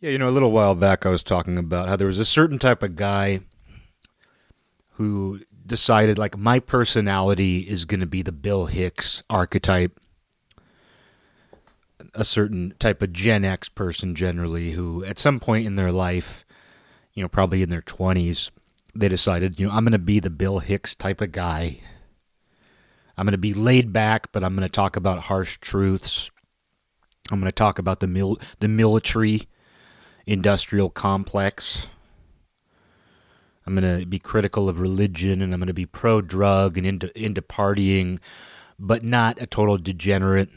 Yeah, you know, a little while back I was talking about how there was a certain type of guy who decided, like, my personality is going to be the Bill Hicks archetype. A certain type of Gen X person, generally, who at some point in their life, you know, probably in their 20s, they decided, you know, I'm going to be the Bill Hicks type of guy. I'm going to be laid back, but I'm going to talk about harsh truths. I'm going to talk about the mil- the military industrial complex. I'm going to be critical of religion and I'm going to be pro drug and into into partying, but not a total degenerate.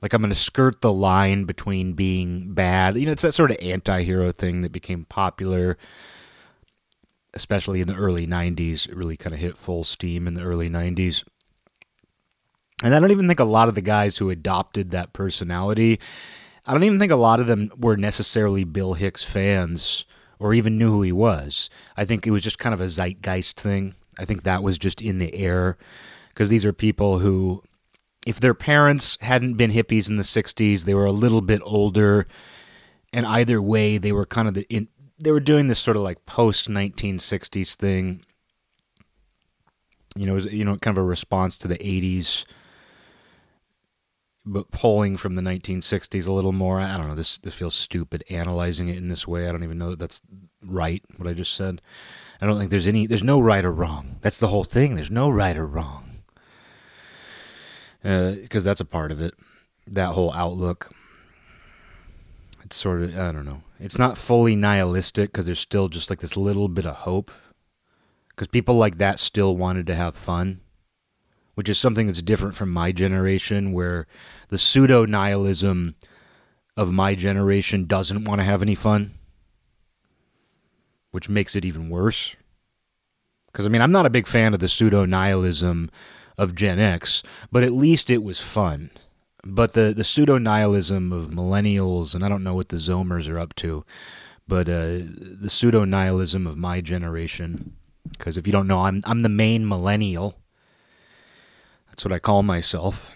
Like I'm going to skirt the line between being bad. You know, it's that sort of anti-hero thing that became popular especially in the early 90s. It really kind of hit full steam in the early 90s. And I don't even think a lot of the guys who adopted that personality I don't even think a lot of them were necessarily Bill Hicks fans or even knew who he was. I think it was just kind of a zeitgeist thing. I think that was just in the air because these are people who, if their parents hadn't been hippies in the 60s, they were a little bit older. And either way, they were kind of the, in, they were doing this sort of like post 1960s thing. You know, was, you know, kind of a response to the 80s but polling from the 1960s a little more. I don't know. This this feels stupid analyzing it in this way. I don't even know that that's right. What I just said. I don't think there's any. There's no right or wrong. That's the whole thing. There's no right or wrong. Because uh, that's a part of it. That whole outlook. It's sort of. I don't know. It's not fully nihilistic because there's still just like this little bit of hope. Because people like that still wanted to have fun which is something that's different from my generation, where the pseudo nihilism of my generation doesn't want to have any fun, which makes it even worse. Because, I mean, I'm not a big fan of the pseudo nihilism of Gen X, but at least it was fun. But the, the pseudo nihilism of millennials, and I don't know what the Zoomers are up to, but uh, the pseudo nihilism of my generation, because if you don't know, I'm, I'm the main millennial that's what I call myself.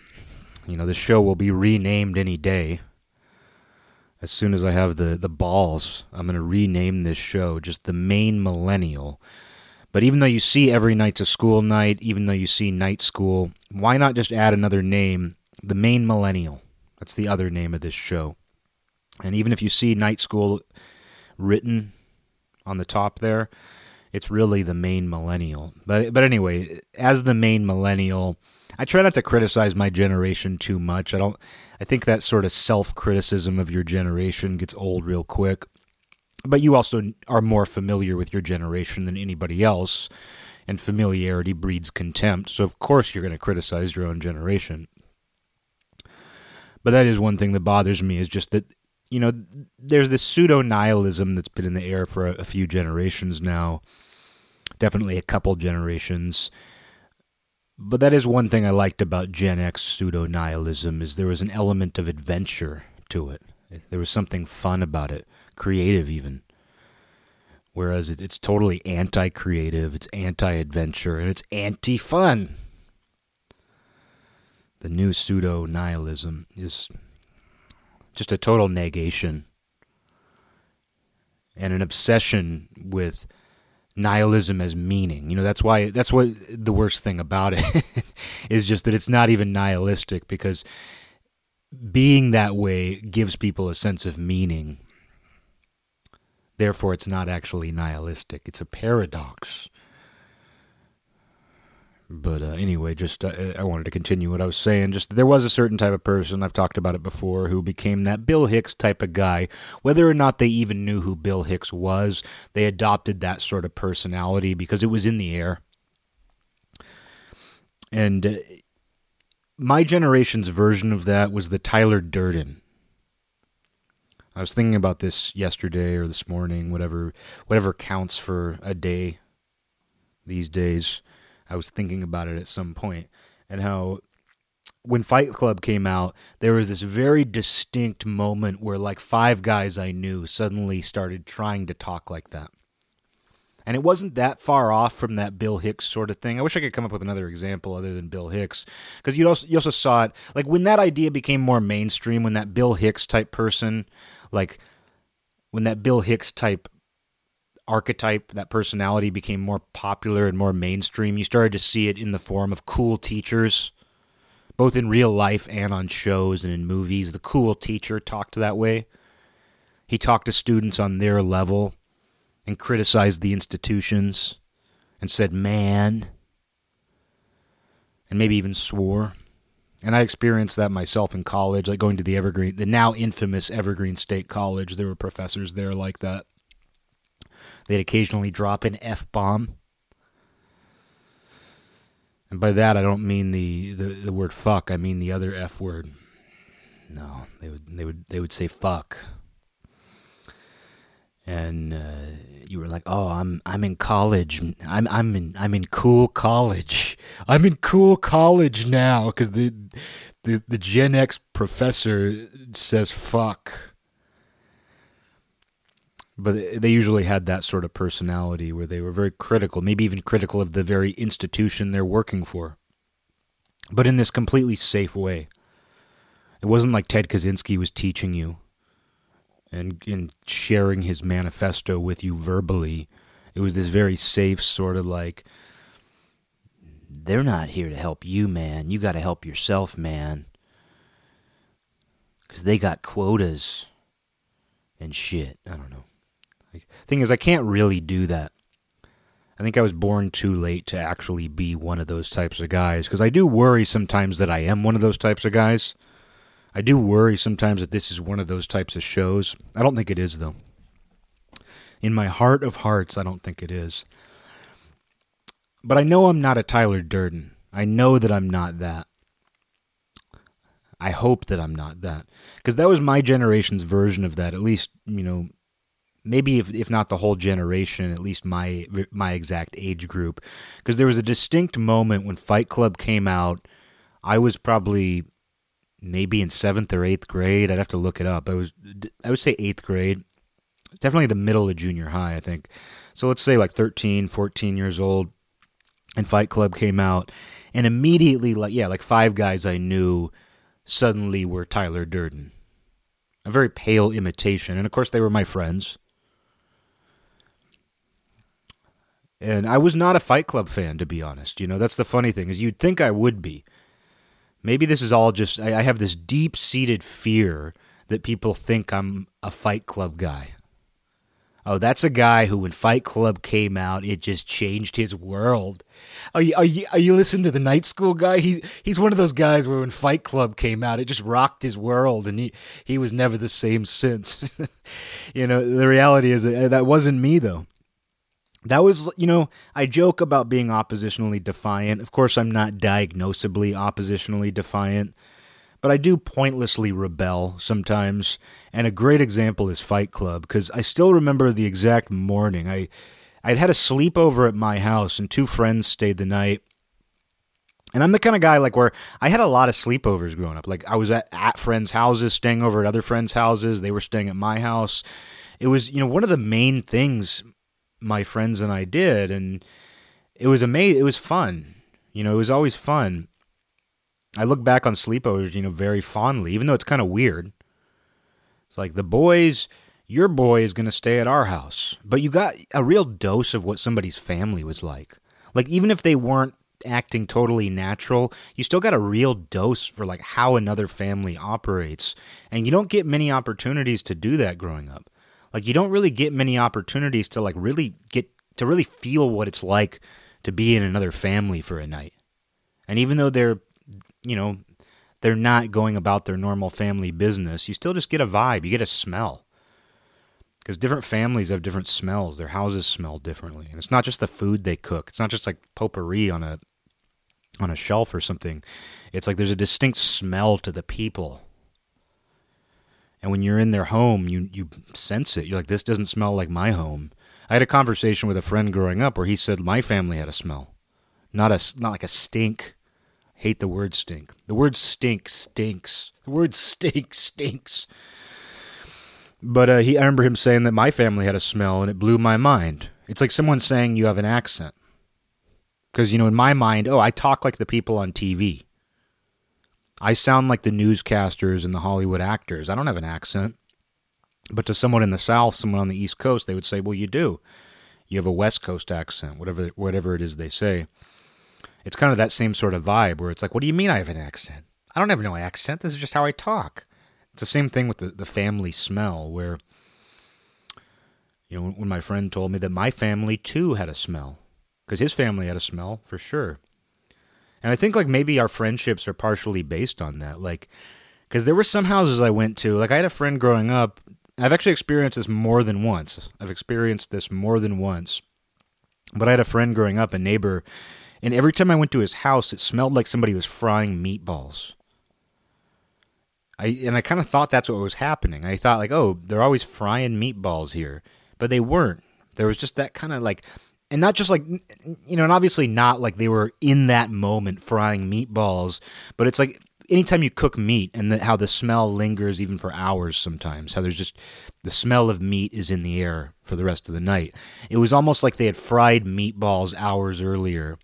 You know, the show will be renamed any day. As soon as I have the, the balls, I'm going to rename this show just the main millennial. But even though you see every night's a school night, even though you see night school, why not just add another name, the main millennial? That's the other name of this show. And even if you see night school written on the top there, it's really the main millennial. But but anyway, as the main millennial, I try not to criticize my generation too much. I don't. I think that sort of self criticism of your generation gets old real quick. But you also are more familiar with your generation than anybody else, and familiarity breeds contempt. So of course you're going to criticize your own generation. But that is one thing that bothers me is just that you know there's this pseudo nihilism that's been in the air for a, a few generations now, definitely a couple generations but that is one thing I liked about Gen X pseudo nihilism is there was an element of adventure to it. There was something fun about it, creative even. Whereas it's totally anti-creative, it's anti-adventure, and it's anti-fun. The new pseudo nihilism is just a total negation and an obsession with nihilism as meaning. You know, that's why that's what the worst thing about it is just that it's not even nihilistic because being that way gives people a sense of meaning. Therefore, it's not actually nihilistic. It's a paradox. But uh, anyway, just uh, I wanted to continue what I was saying. Just there was a certain type of person I've talked about it before who became that Bill Hicks type of guy. Whether or not they even knew who Bill Hicks was, they adopted that sort of personality because it was in the air. And uh, my generation's version of that was the Tyler Durden. I was thinking about this yesterday or this morning, whatever whatever counts for a day these days I was thinking about it at some point and how when Fight Club came out, there was this very distinct moment where like five guys I knew suddenly started trying to talk like that. And it wasn't that far off from that Bill Hicks sort of thing. I wish I could come up with another example other than Bill Hicks, because you also you also saw it like when that idea became more mainstream. When that Bill Hicks type person, like when that Bill Hicks type archetype, that personality became more popular and more mainstream, you started to see it in the form of cool teachers, both in real life and on shows and in movies. The cool teacher talked that way. He talked to students on their level and criticized the institutions and said, man, and maybe even swore. And I experienced that myself in college, like going to the Evergreen, the now infamous Evergreen State College. There were professors there like that. They'd occasionally drop an F bomb. And by that, I don't mean the, the, the word fuck. I mean the other F word. No, they would they would they would say fuck. And uh, you were like, "Oh, I'm I'm in college. I'm I'm in I'm in cool college. I'm in cool college now because the the the Gen X professor says fuck." But they usually had that sort of personality where they were very critical, maybe even critical of the very institution they're working for. But in this completely safe way. It wasn't like Ted Kaczynski was teaching you and, and sharing his manifesto with you verbally. It was this very safe sort of like, they're not here to help you, man. You got to help yourself, man. Because they got quotas and shit. I don't know. Like, thing is, I can't really do that. I think I was born too late to actually be one of those types of guys because I do worry sometimes that I am one of those types of guys. I do worry sometimes that this is one of those types of shows. I don't think it is, though. In my heart of hearts, I don't think it is. But I know I'm not a Tyler Durden. I know that I'm not that. I hope that I'm not that. Because that was my generation's version of that, at least, you know, maybe if, if not the whole generation, at least my my exact age group, because there was a distinct moment when Fight Club came out. I was probably maybe in seventh or eighth grade. I'd have to look it up. I was I would say eighth grade, definitely the middle of junior high, I think. So let's say like 13, 14 years old, and Fight Club came out, and immediately like yeah, like five guys I knew suddenly were Tyler Durden. A very pale imitation, and of course they were my friends. And I was not a Fight Club fan, to be honest. You know, that's the funny thing is you'd think I would be. Maybe this is all just I, I have this deep seated fear that people think I'm a Fight Club guy. Oh, that's a guy who, when Fight Club came out, it just changed his world. Are you, are you, are you listening to the Night School guy? He's he's one of those guys where when Fight Club came out, it just rocked his world, and he he was never the same since. you know, the reality is that, that wasn't me though that was you know i joke about being oppositionally defiant. Of course i'm not diagnosably oppositionally defiant but i do pointlessly rebel sometimes. And a great example is fight club because i still remember the exact morning. I i'd had a sleepover at my house and two friends stayed the night. And i'm the kind of guy like where i had a lot of sleepovers growing up. Like i was at, at friends houses staying over at other friends houses. They were staying at my house. It was you know one of the main things my friends and I did, and it was amazing. It was fun. You know, it was always fun. I look back on sleepovers, you know, very fondly, even though it's kind of weird. It's like the boys, your boy is going to stay at our house, but you got a real dose of what somebody's family was like. Like even if they weren't acting totally natural, you still got a real dose for like how another family operates. And you don't get many opportunities to do that growing up. Like you don't really get many opportunities to like really get to really feel what it's like to be in another family for a night. And even though they're you know, they're not going about their normal family business, you still just get a vibe, you get a smell. Because different families have different smells. Their houses smell differently. And it's not just the food they cook. It's not just like potpourri on a on a shelf or something. It's like there's a distinct smell to the people and when you're in their home, you you sense it. You're like, this doesn't smell like my home. I had a conversation with a friend growing up where he said my family had a smell, not a not like a stink. Hate the word stink. The word stink stinks. The word stink stinks. But uh, he, I remember him saying that my family had a smell, and it blew my mind. It's like someone saying you have an accent. Because you know, in my mind, oh, I talk like the people on TV. I sound like the newscasters and the Hollywood actors. I don't have an accent. But to someone in the South, someone on the East Coast, they would say, "Well, you do. You have a West Coast accent, whatever whatever it is they say." It's kind of that same sort of vibe where it's like, "What do you mean I have an accent? I don't have no accent. This is just how I talk." It's the same thing with the, the family smell, where you know when my friend told me that my family too had a smell, because his family had a smell for sure. And I think like maybe our friendships are partially based on that, like because there were some houses I went to. Like I had a friend growing up. I've actually experienced this more than once. I've experienced this more than once. But I had a friend growing up, a neighbor, and every time I went to his house, it smelled like somebody was frying meatballs. I and I kind of thought that's what was happening. I thought like, oh, they're always frying meatballs here, but they weren't. There was just that kind of like, and not just like, you know, and obviously not like they were in that moment frying meatballs, but it's like anytime you cook meat and the, how the smell lingers even for hours sometimes, how there's just the smell of meat is in the air for the rest of the night. It was almost like they had fried meatballs hours earlier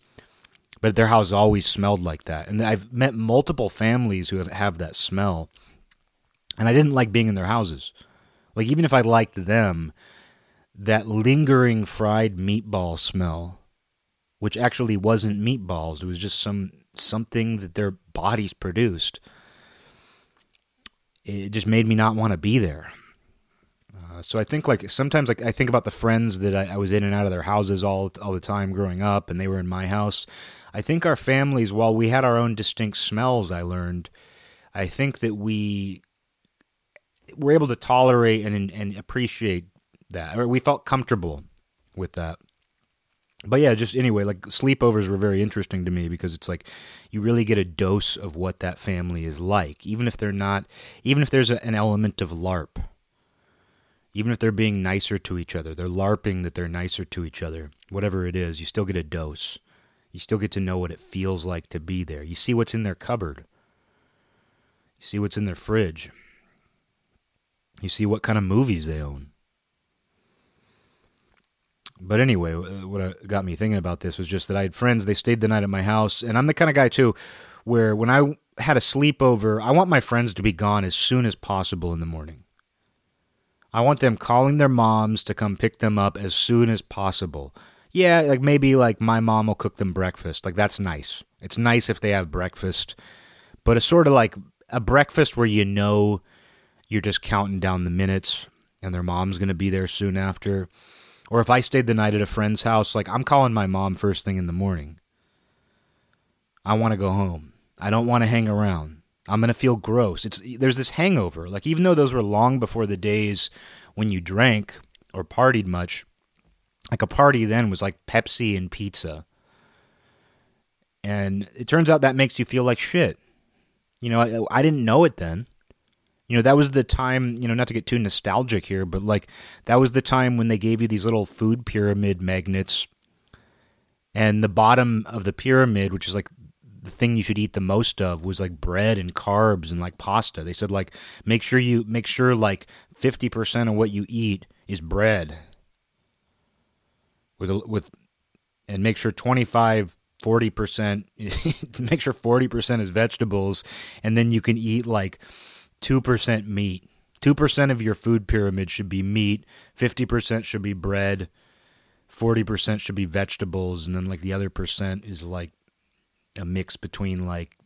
but their house always smelled like that. And I've met multiple families who have, have that smell. And I didn't like being in their houses. Like, even if I liked them, that lingering fried meatball smell, which actually wasn't meatballs, it was just some something that their bodies produced. It just made me not want to be there. Uh, so I think like sometimes like I think about the friends that I, I, was in and out of their houses all all the time growing up, and they were in my house. I think our families, while we had our own distinct smells, I learned, I think that we were able to tolerate and and appreciate that, or we felt comfortable with that. But yeah, just anyway, like sleepovers were very interesting to me because it's like you really get a dose of what that family is like, even if they're not, even if there's a, an element of LARP, even if they're being nicer to each other, they're LARPing that they're nicer to each other, whatever it is, you still get a dose. You still get to know what it feels like to be there. You see what's in their cupboard. You see what's in their fridge. You see what kind of movies they own. But anyway, uh, what got me thinking about this was just that I had friends, they stayed the night at my house, and I'm the kind of guy too where when I had a sleepover, I want my friends to be gone as soon as possible in the morning. I want them calling their moms to come pick them up as soon as possible. Yeah, like maybe like my mom will cook them breakfast. Like that's nice. It's nice if they have breakfast, but it's sort of like a breakfast where you know you're just counting down the minutes and their mom's going to be there soon after. Or if I stayed the night at a friend's house, like I'm calling my mom first thing in the morning. I want to go home. I don't want to hang around. I'm going to feel gross. It's there's this hangover. Like even though those were long before the days when you drank or partied much, like a party then was like Pepsi and pizza. And it turns out that makes you feel like shit. You know, I, I didn't know it then. You know, that was the time, you know, not to get too nostalgic here, but like that was the time when they gave you these little food pyramid magnets. And the bottom of the pyramid, which is like the thing you should eat the most of, was like bread and carbs and like pasta. They said like make sure you make sure like 50% of what you eat is bread. With a, with and make sure 25 40% make sure 40% is vegetables and then you can eat like 2% meat. 2% of your food pyramid should be meat, 50% should be bread, 40% should be vegetables, and then like the other percent is like a mix between like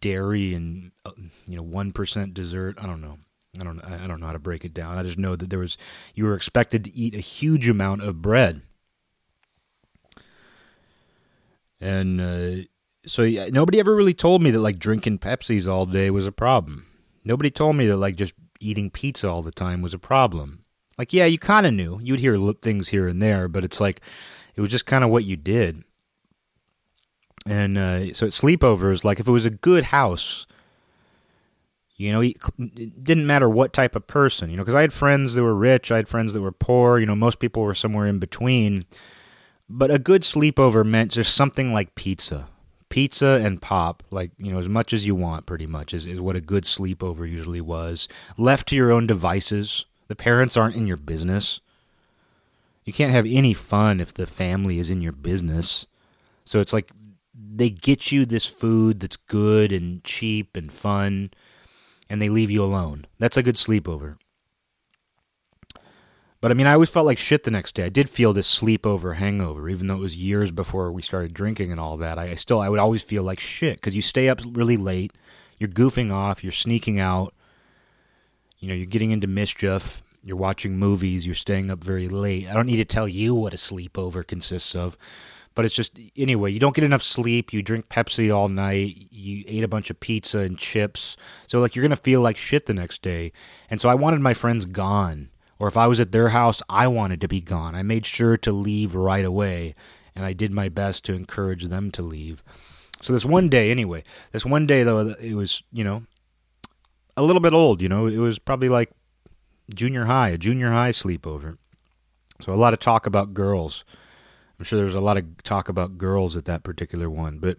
dairy and uh, you know 1% dessert. I don't know. I don't I don't know how to break it down. I just know that there was you were expected to eat a huge amount of bread. And uh, so yeah, nobody ever really told me that like drinking Pepsis all day was a problem. Nobody told me that like just eating pizza all the time was a problem. Like, yeah, you kind of knew. You'd hear things here and there, but it's like it was just kind of what you did. And uh, so at sleepovers, like if it was a good house, you know, it didn't matter what type of person, you know, because I had friends that were rich, I had friends that were poor, you know, most people were somewhere in between. But a good sleepover meant just something like pizza pizza and pop, like, you know, as much as you want, pretty much, is, is what a good sleepover usually was. Left to your own devices, the parents aren't in your business. You can't have any fun if the family is in your business. So it's like they get you this food that's good and cheap and fun, and they leave you alone. That's a good sleepover. But I mean, I always felt like shit the next day. I did feel this sleepover hangover, even though it was years before we started drinking and all that. I, I still, I would always feel like shit because you stay up really late, you're goofing off, you're sneaking out, you know, you're getting into mischief, you're watching movies, you're staying up very late. I don't need to tell you what a sleepover consists of. But it's just anyway, you don't get enough sleep, you drink Pepsi all night, you ate a bunch of pizza and chips. So like you're going to feel like shit the next day. And so I wanted my friends gone. Or if I was at their house, I wanted to be gone. I made sure to leave right away, and I did my best to encourage them to leave. So this one day anyway, this one day though it was, you know, a little bit old, you know, it was probably like junior high, a junior high sleepover. So a lot of talk about girls. I'm sure there was a lot of talk about girls at that particular one. But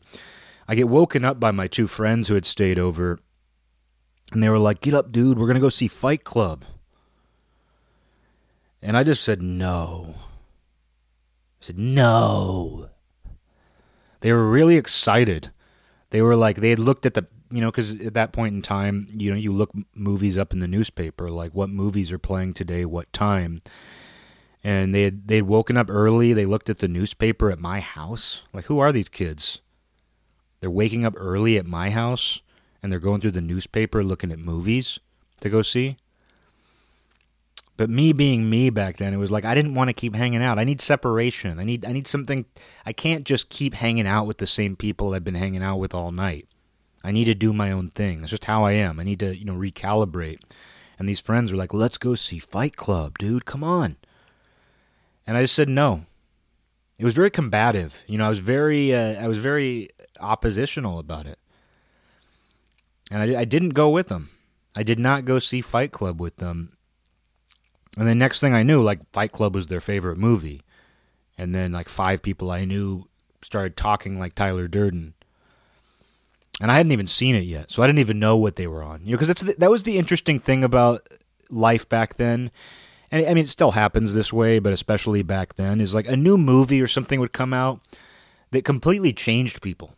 I get woken up by my two friends who had stayed over, and they were like, Get up, dude, we're to go see Fight Club. And I just said, No. I said, No. They were really excited. They were like, they had looked at the, you know, because at that point in time, you know, you look movies up in the newspaper, like what movies are playing today, what time and they had they'd woken up early. They looked at the newspaper at my house. Like, who are these kids? They're waking up early at my house, and they're going through the newspaper looking at movies to go see. But me being me back then, it was like I didn't want to keep hanging out. I need separation. I need I need something. I can't just keep hanging out with the same people I've been hanging out with all night. I need to do my own thing. That's just how I am. I need to, you know, recalibrate. And these friends were like, "Let's go see Fight Club, dude. Come on." and I just said no. It was very combative. You know, I was very, uh, I was very oppositional about it, and I, I didn't go with them. I did not go see Fight Club with them. And the next thing I knew, like Fight Club was their favorite movie, and then like five people I knew started talking like Tyler Durden, and I hadn't even seen it yet, so I didn't even know what they were on. You know, because that's the, that was the interesting thing about life back then and I mean it still happens this way, but especially back then, is like a new movie or something would come out that completely changed people.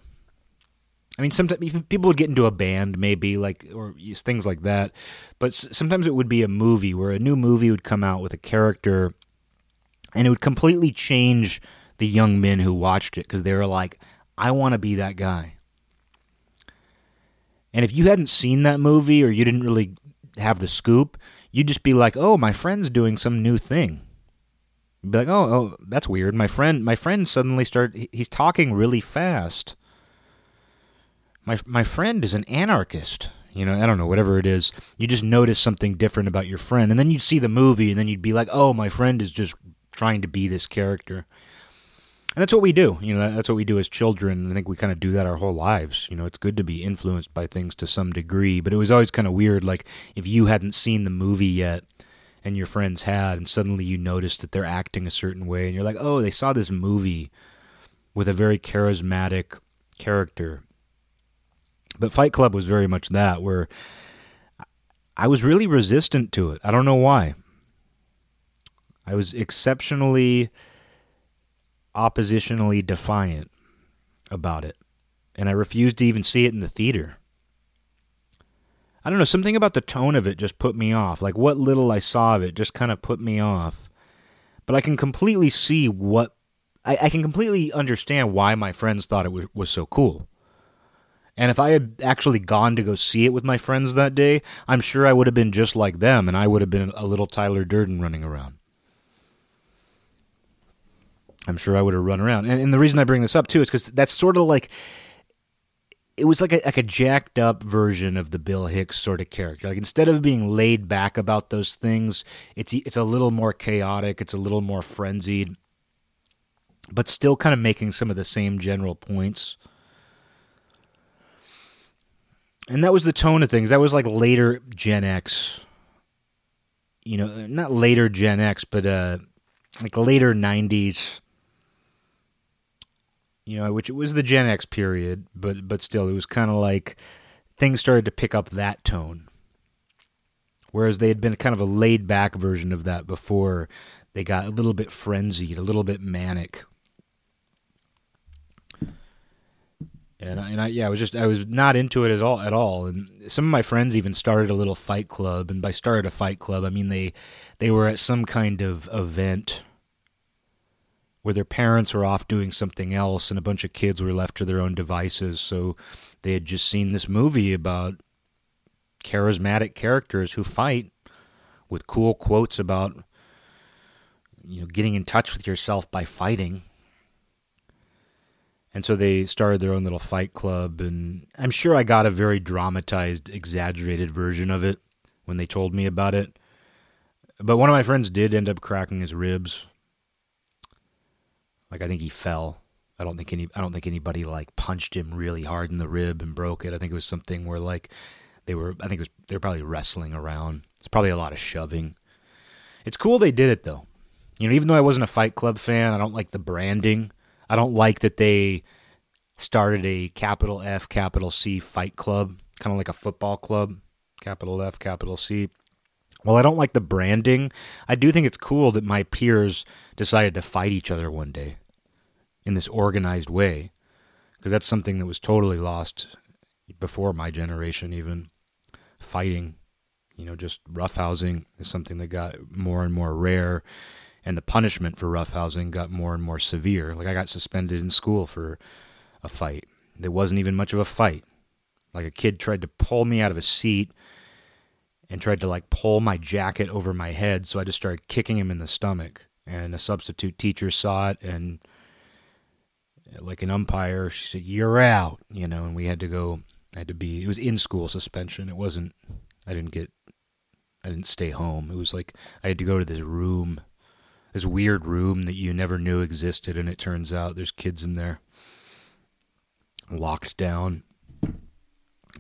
I mean, sometimes people would get into a band, maybe like or things like that, but sometimes it would be a movie where a new movie would come out with a character, and it would completely change the young men who watched it because they were like, "I want to be that guy." And if you hadn't seen that movie or you didn't really have the scoop, you'd just be like, "Oh, my friend's doing some new thing." You'd be like, "Oh, oh, that's weird." My friend, my friend suddenly start. He's talking really fast. My my friend is an anarchist. You know, I don't know, whatever it is. You just notice something different about your friend, and then you'd see the movie, and then you'd be like, "Oh, my friend is just trying to be this character." And that's what we do. You know, that's what we do as children. I think we kind of do that our whole lives. You know, it's good to be influenced by things to some degree, but it was always kind of weird. Like if you hadn't seen the movie yet and your friends had, and suddenly you notice that they're acting a certain way, and you're like, oh, they saw this movie with a very charismatic character. But Fight Club was very much that, where I was really resistant to it. I don't know why. I was exceptionally oppositionally defiant about it, and I refused to even see it in the theater. I don't know, something about the tone of it just put me off. Like what little I saw of it just kind of put me off. But I can completely see what I, I can completely understand why my friends thought it was, was so cool. And if I had actually gone to go see it with my friends that day, I'm sure I would have been just like them and I would have been a little Tyler Durden running around. I'm sure I would have run around. And, and the reason I bring this up too is because that's sort of like it was like a like a jacked up version of the Bill Hicks sort of character. Like instead of being laid back about those things, it's it's a little more chaotic. It's a little more frenzied, but still kind of making some of the same general points. And that was the tone of things. That was like later Gen X. You know, not later Gen X, but uh, like later '90s you know, which it was the Gen X period, but but still, it was kind of like things started to pick up that tone. Whereas they had been kind of a laid back version of that before they got a little bit frenzied, a little bit manic. And I, and I yeah I was just I was not into it at all at all. And some of my friends even started a little fight club. And by started a fight club I mean they they were at some kind of event where their parents were off doing something else and a bunch of kids were left to their own devices. So they had just seen this movie about charismatic characters who fight with cool quotes about you know getting in touch with yourself by fighting and so they started their own little fight club and i'm sure i got a very dramatized exaggerated version of it when they told me about it. But one of my friends did end up cracking his ribs. Like i think he fell. I don't think any i don't think anybody like punched him really hard in the rib and broke it. I think it was something where like they were i think it was they were probably wrestling around. It's probably a lot of shoving. It's cool they did it though. You know even though i wasn't a fight club fan i don't like the branding I don't like that they started a capital F, capital C fight club, kind of like a football club, capital F, capital C. Well, I don't like the branding. I do think it's cool that my peers decided to fight each other one day in this organized way, because that's something that was totally lost before my generation, even. Fighting, you know, just roughhousing is something that got more and more rare and the punishment for roughhousing got more and more severe. Like I got suspended in school for a fight. There wasn't even much of a fight. Like a kid tried to pull me out of a seat and tried to like pull my jacket over my head, so I just started kicking him in the stomach. And a substitute teacher saw it and like an umpire, she said, "You're out," you know, and we had to go I had to be it was in school suspension. It wasn't I didn't get I didn't stay home. It was like I had to go to this room this weird room that you never knew existed, and it turns out there's kids in there locked down.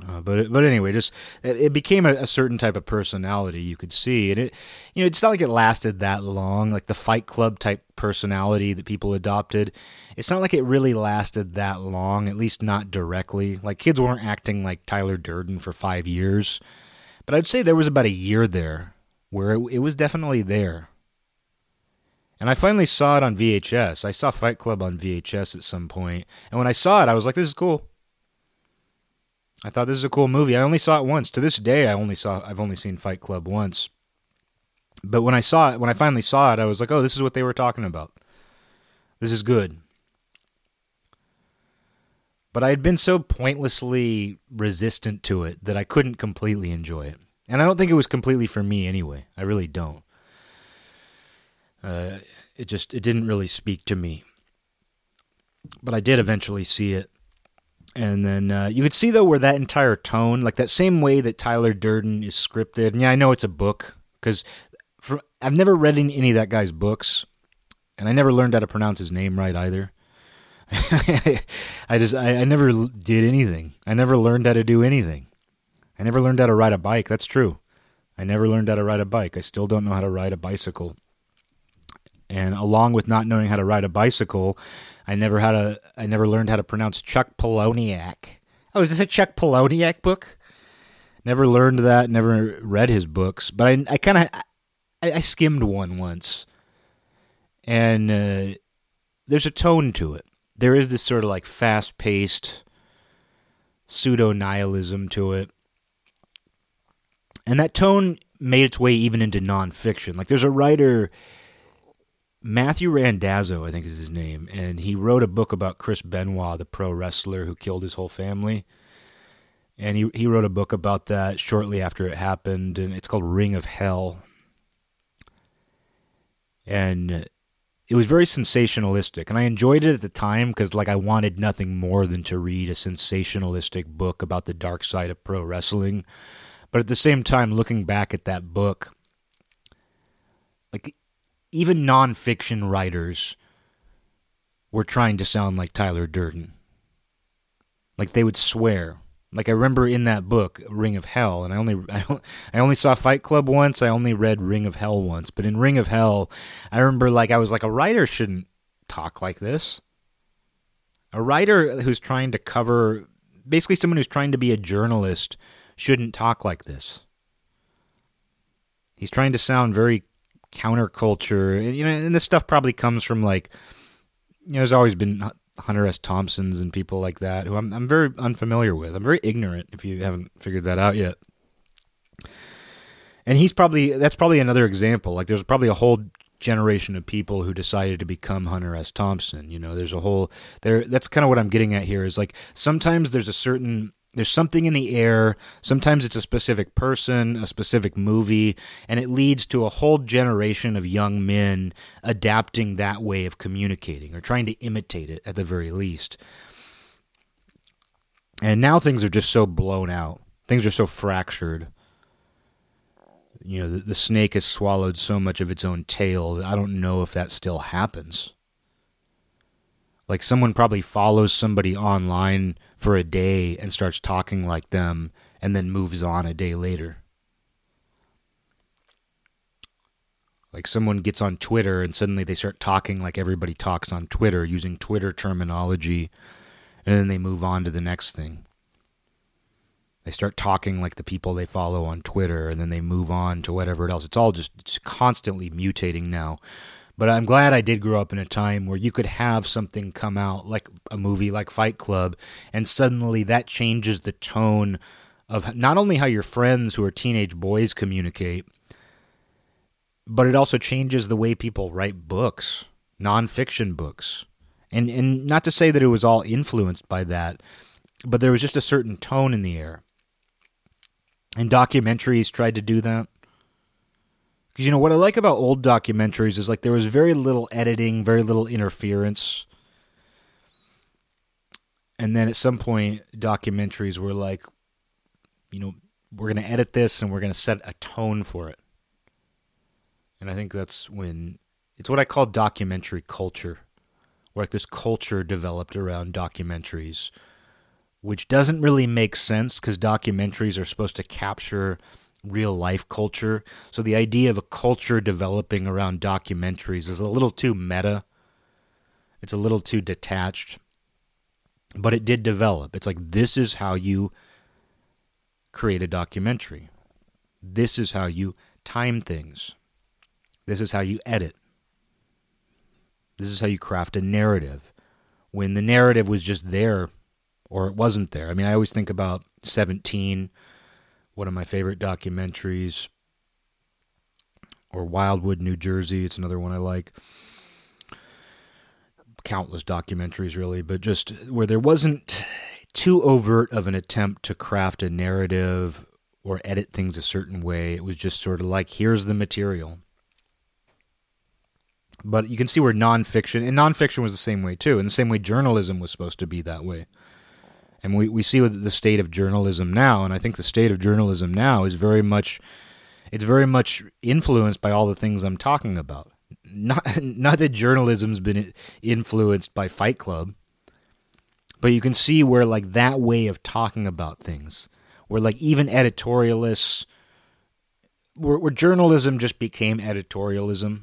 Uh, but but anyway, just it, became a, a, certain type of personality you could see, and it you know it's not like it lasted that long. Like the Fight Club type personality that people adopted, it's not like it really lasted that long. At least not directly. Like kids weren't acting like Tyler Durden for five years, but I'd say there was about a year there where it, it was definitely there. And I finally saw it on VHS. I saw Fight Club on VHS at some point, and when I saw it, I was like, "This is cool." I thought this is a cool movie. I only saw it once. To this day, I only saw I've only seen Fight Club once. But when I saw it, when I finally saw it, I was like, "Oh, this is what they were talking about. This is good." But I had been so pointlessly resistant to it that I couldn't completely enjoy it. And I don't think it was completely for me anyway. I really don't. Uh, it just it didn't really speak to me. But I did eventually see it, and then uh, you could see though where that entire tone, like that same way that Tyler Durden is scripted. And yeah, I know it's a book because I've never read any of that guy's books, and I never learned how to pronounce his name right either. I just I, I never did anything. I never learned how to do anything. I never learned how to ride a bike. That's true. I never learned how to ride a bike. I still don't know how to ride a bicycle. And along with not knowing how to ride a bicycle, I never had a I never learned how to pronounce Chuck Palahniuk. Oh, is this a Chuck Palahniuk book? Never learned that. Never read his books, but I I kind of I, I, skimmed one once, and uh, there's a tone to it. There is this sort of like fast paced pseudo nihilism to it, and that tone made its way even into nonfiction. Like there's a writer Matthew Randazzo, I think is his name, and he wrote a book about Chris Benoit, the pro wrestler who killed his whole family. And he he wrote a book about that shortly after it happened, and it's called Ring of Hell. And it was very sensationalistic, and I enjoyed it at the time because like I wanted nothing more than to read a sensationalistic book about the dark side of pro wrestling. But at the same time, looking back at that book, even nonfiction writers were trying to sound like Tyler Durden. Like they would swear. Like I remember in that book, Ring of Hell, and I only I only saw Fight Club once. I only read Ring of Hell once, but in Ring of Hell, I remember like I was like a writer shouldn't talk like this. A writer who's trying to cover basically someone who's trying to be a journalist shouldn't talk like this. He's trying to sound very counterculture. And, you know, and this stuff probably comes from like, you know, there's always been Hunter S. Thompsons and people like that, who I'm I'm very unfamiliar with. I'm very ignorant if you haven't figured that out yet. And he's probably that's probably another example. Like there's probably a whole generation of people who decided to become Hunter S. Thompson. You know, there's a whole there. That's kind of what I'm getting at here. Is like sometimes there's a certain there's something in the air. Sometimes it's a specific person, a specific movie, and it leads to a whole generation of young men adapting that way of communicating or trying to imitate it at the very least. And now things are just so blown out. Things are so fractured you know, the, the, snake has swallowed so much of its own tail I don't know if that still happens. Like someone probably follows somebody online for a day and starts talking like them and then moves on a day later. Like someone gets on Twitter and suddenly they start talking like everybody talks on Twitter using Twitter terminology and then they move on to the next thing. They start talking like the people they follow on Twitter, and then they move on to whatever else. It's all just it's constantly mutating now. But I'm glad I did grow up in a time where you could have something come out like a movie like Fight Club, and suddenly that changes the tone of not only how your friends who are teenage boys communicate, but it also changes the way people write books, nonfiction books. And and not to say that it was all influenced by that, but there was just a certain tone in the air. And documentaries tried to do that. Because, you know, what I like about old documentaries is like there was very little editing, very little interference. And then at some point, documentaries were like, you know, we're going to edit this and we're going to set a tone for it. And I think that's when it's what I call documentary culture, where like this culture developed around documentaries which doesn't really make sense because documentaries are supposed to capture real life culture. So the idea of a culture developing around documentaries is a little too meta. It's a little too detached. But it did develop. It's like this is how you create a documentary. This is how you time things. This is how you edit. This is how you craft a narrative. When the narrative was just there or it wasn't there. I mean, I always think about 17, one of my favorite documentaries, or Wildwood, New Jersey. It's another one I like. Countless documentaries, really, but just where there wasn't too overt of an attempt to craft a narrative or edit things a certain way. It was just sort of like, here's the material. But you can see where nonfiction, and nonfiction was the same way too, and the same way journalism was supposed to be that way. And we, we see the state of journalism now, and I think the state of journalism now is very much it's very much influenced by all the things I'm talking about. Not not that journalism's been influenced by Fight Club, but you can see where like that way of talking about things, where like even editorialists, where, where journalism just became editorialism.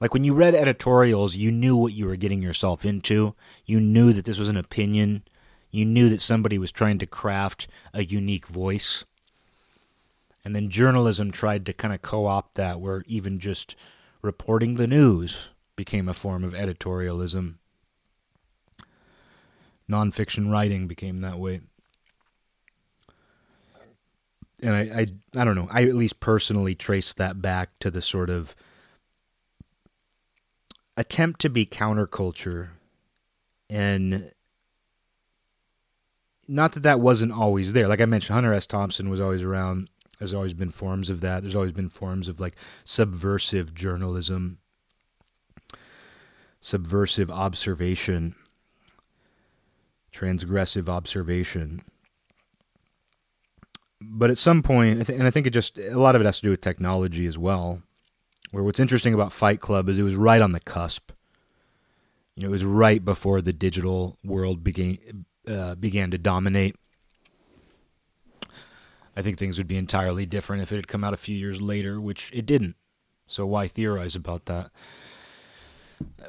Like when you read editorials, you knew what you were getting yourself into. You knew that this was an opinion you knew that somebody was trying to craft a unique voice. And then journalism tried to kind of co opt that, where even just reporting the news became a form of editorialism. Nonfiction writing became that way. And I, I, I don't know. I at least personally trace that back to the sort of attempt to be counterculture and not that that wasn't always there. Like I mentioned, Hunter S. Thompson was always around. There's always been forms of that. There's always been forms of like subversive journalism, subversive observation, transgressive observation. But at some point, and I think it just a lot of it has to do with technology as well. Where what's interesting about Fight Club is it was right on the cusp. You know, it was right before the digital world began uh, began to dominate. I think things would be entirely different if it had come out a few years later, which it didn't. So why theorize about that?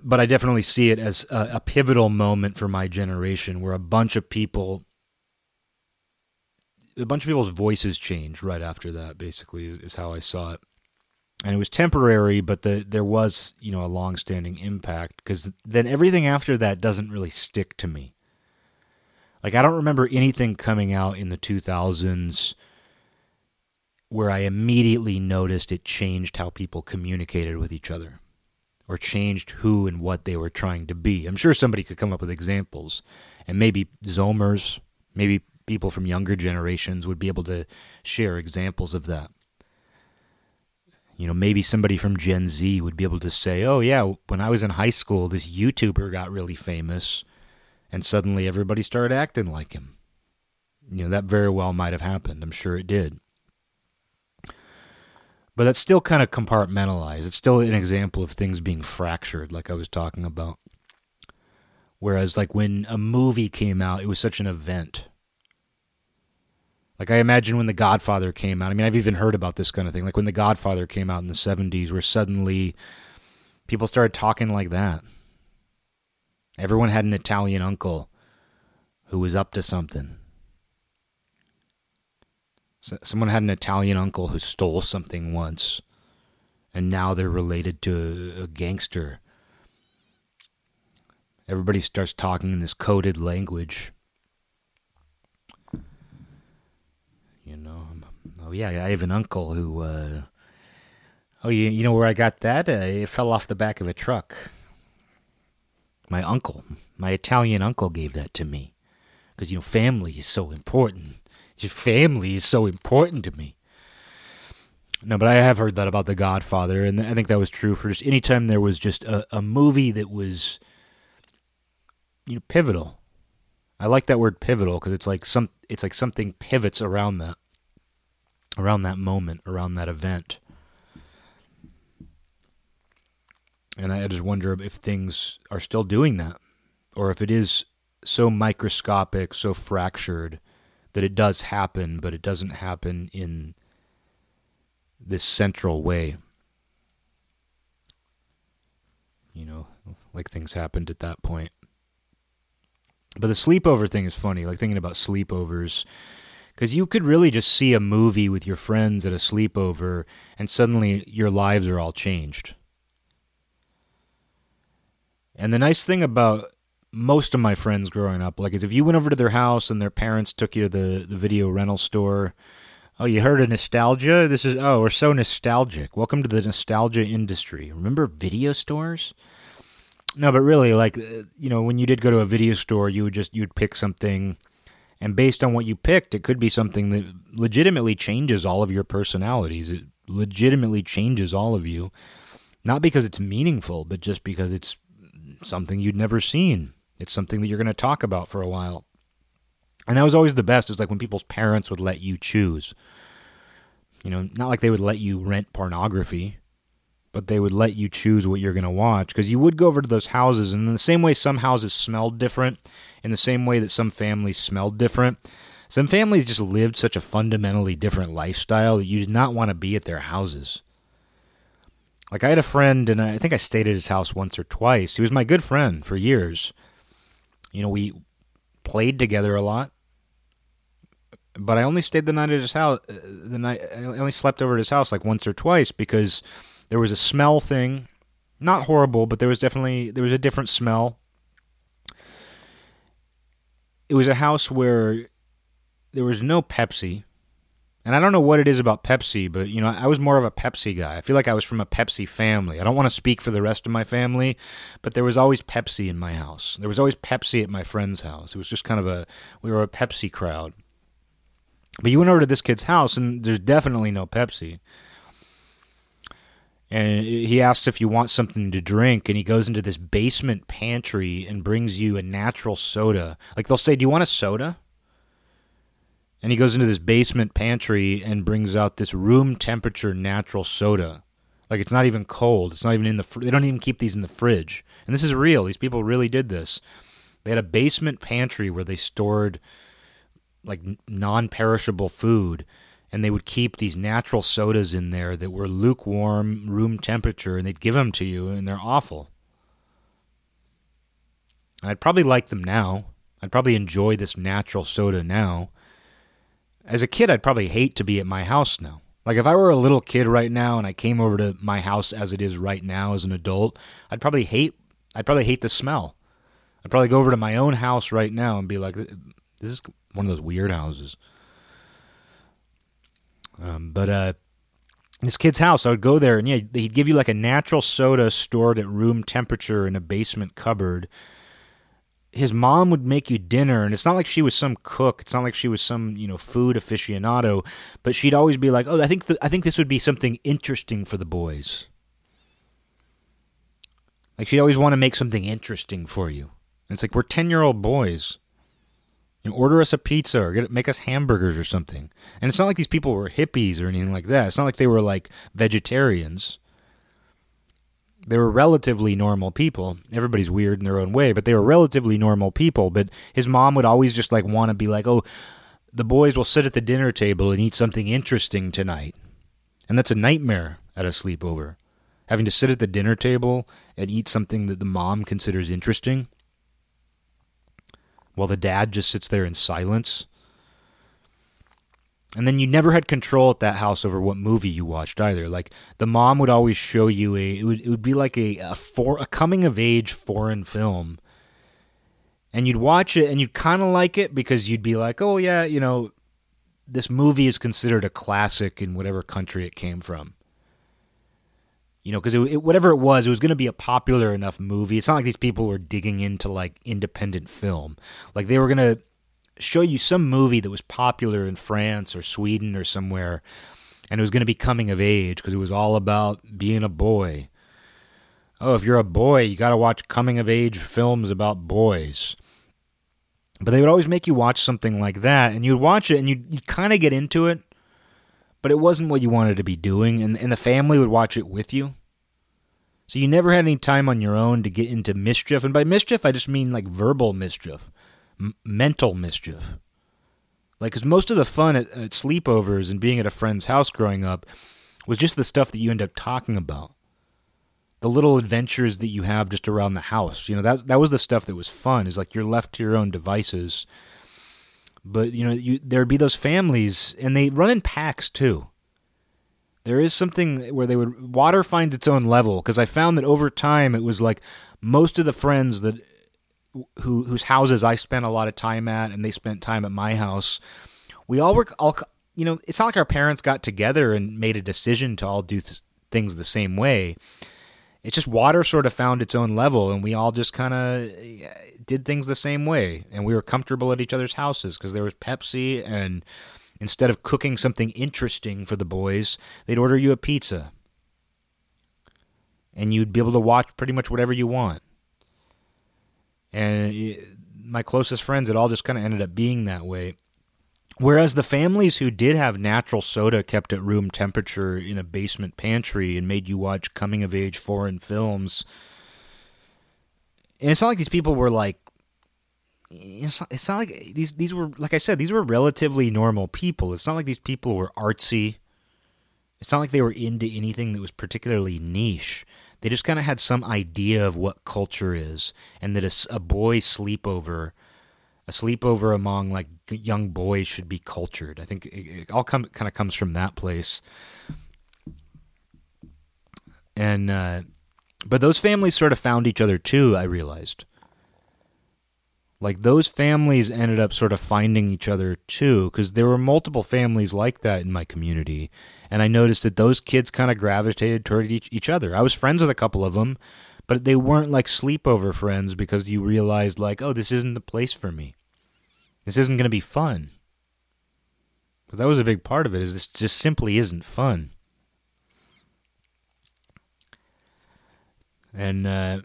But I definitely see it as a, a pivotal moment for my generation where a bunch of people a bunch of people's voices changed right after that basically is, is how I saw it. and it was temporary, but the there was you know a long-standing impact because then everything after that doesn't really stick to me. Like I don't remember anything coming out in the 2000s where I immediately noticed it changed how people communicated with each other or changed who and what they were trying to be. I'm sure somebody could come up with examples, and maybe Zoomers, maybe people from younger generations would be able to share examples of that. You know, maybe somebody from Gen Z would be able to say, oh, yeah, when I was in high school, this YouTuber got really famous, and suddenly everybody started acting like him. You know, that very well might have happened. I'm sure it did. But that's still kind of compartmentalized. It's still an example of things being fractured, like I was talking about. Whereas, like, when a movie came out, it was such an event. Like, I imagine when The Godfather came out, I mean, I've even heard about this kind of thing. Like, when The Godfather came out in the 70s, where suddenly people started talking like that. Everyone had an Italian uncle who was up to something. So someone had an Italian uncle who stole something once, and now they're related to a, gangster. Everybody starts talking in this coded language. You know, oh yeah, I have an uncle who. Uh, oh, you you know where I got that? Uh, it fell off the back of a truck. My uncle, my Italian uncle, gave that to me because you know family is so important. Your family is so important to me. No, but I have heard that about The Godfather, and I think that was true for just any time there was just a, a movie that was, you know, pivotal. I like that word pivotal because it's like some, it's like something pivots around that, around that moment, around that event. And I just wonder if things are still doing that, or if it is so microscopic, so fractured that it does happen, but it doesn't happen in this central way. You know, like things happened at that point. But the sleepover thing is funny, like thinking about sleepovers. Because you could really just see a movie with your friends at a sleepover, and suddenly your lives are all changed. And the nice thing about most of my friends growing up. Like, is if you went over to their house and their parents took you to the, the video rental store. Oh, you heard of nostalgia? This is, oh, we're so nostalgic. Welcome to the nostalgia industry. Remember video stores? No, but really, like, uh, you know, when you did go to a video store, you would just, you'd pick something. And based on what you picked, it could be something that legitimately changes all of your personalities. It legitimately changes all of you. Not because it's meaningful, but just because it's something you'd never seen. It's something that you're going to talk about for a while. And that was always the best, is like when people's parents would let you choose. You know, not like they would let you rent pornography, but they would let you choose what you're going to watch. Because you would go over to those houses, and in the same way some houses smelled different, in the same way that some families smelled different, some families just lived such a fundamentally different lifestyle that you did not want to be at their houses. Like I had a friend, and I think I stayed at his house once or twice. He was my good friend for years, you know, we played together a lot, but I only stayed the night at his house. Uh, the night I only slept over at his house like once or twice because there was a smell thing, not horrible, but there was definitely there was a different smell. It was a house where there was no Pepsi. And I don't know what it is about Pepsi, but you know, I was more of a Pepsi guy. I feel like I was from a Pepsi family. I don't want to speak for the rest of my family, but there was always Pepsi in my house. There was always Pepsi at my friend's house. It was just kind of a we were a Pepsi crowd. But you went over to this kid's house and there's definitely no Pepsi. And he asks if you want something to drink, and he goes into this basement pantry and brings you a natural soda. Like they'll say, "Do you want a soda?" And he goes into this basement pantry and brings out this room temperature natural soda. Like it's not even cold. It's not even in the. Fr- they don't even keep these in the fridge. And this is real. These people really did this. They had a basement pantry where they stored like non-perishable food, and they would keep these natural sodas in there that were lukewarm, room temperature, and they'd give them to you, and they're awful. And I'd probably like them now. I'd probably enjoy this natural soda now as a kid, I'd probably hate to be at my house now. Like if I were a little kid right now and I came over to my house as it is right now as an adult, I'd probably hate I'd probably hate the smell. I'd probably go over to my own house right now and be like this is one of those weird houses. Um, but uh, this kid's house, I would go there and yeah, he'd give you like a natural soda stored at room temperature in a basement cupboard his mom would make you dinner and it's not like she was some cook. It's not like she was some you know food aficionado but she'd always be like oh i think th- i think this would be something interesting for the boys. Like she'd always want to make something interesting for you. And it's like we're 10 year old boys. You order us a pizza or get, make us hamburgers or something. And it's not like these people were hippies or anything like that. It's not like they were like vegetarians they were relatively normal people. Everybody's weird in their own way, but they were relatively normal people. But his mom would always just like want to be like, oh, the boys will sit at the dinner table and eat something interesting tonight. And that's a nightmare at a sleepover. Having to sit at the dinner table and eat something that the mom considers interesting while the dad just sits there in silence. And then you never had control at that house over what movie you watched either. Like the mom would always show you a it would, it would be like a a, for, a coming of age foreign film. And you'd watch it and you'd kind of like it because you'd be like, "Oh yeah, you know, this movie is considered a classic in whatever country it came from." You know, because it, it, whatever it was, it was going to be a popular enough movie. It's not like these people were digging into like independent film. Like they were going to show you some movie that was popular in France or Sweden or somewhere, and it was going to be coming of age because it was all about being a boy. Oh, if you're a boy, you got to watch coming of age films about boys. But they would always make you watch something like that, and you'd watch it and you'd, you'd kind of get into it, but it wasn't what you wanted to be doing, and, and the family would watch it with you. So you never had any time on your own to get into mischief. And by mischief, I just mean like verbal mischief mental mischief. Like, because most of the fun at, at sleepovers and being at a friend's house growing up was just the stuff that you end up talking about the little adventures that you have just around the house. You know, that that was the stuff that was fun. Is like you're left to your own devices. But you know, you there'd be those families, and they run in packs too. There is something where they would water finds its own level because I found that over time it was like most of the friends that who whose houses I spent a lot of time at, and they spent time at my house. We all work all you know. It's not like our parents got together and made a decision to all do th- things the same way. It's just water sort of found its own level, and we all just kind of did things the same way, and we were comfortable at each other's houses because there was Pepsi, and instead of cooking something interesting for the boys, they'd order you a pizza, and you'd be able to watch pretty much whatever you want and my closest friends, it all just kind of ended up being that way. Whereas the families who did have natural soda kept at room temperature in a basement pantry and made you watch coming of age foreign films, and it's not like these people were like, it's not, it's not like these these were like I said these were relatively normal people. It's not like these people were artsy. It's not like they were into anything that was particularly niche. They just kind of had some idea of what culture is, and that a, a boy sleepover, a sleepover among like young boys should be cultured. I think it, it all come kind of comes from that place. And uh, but those families sort of found each other too. I realized like those families ended up sort of finding each other too because there were multiple families like that in my community and i noticed that those kids kind of gravitated toward each, each other. I was friends with a couple of them but they weren't like sleepover friends because you realized like oh this isn't the place for me. This isn't going to be fun. Because that was a big part of it is this just simply isn't fun. And uh,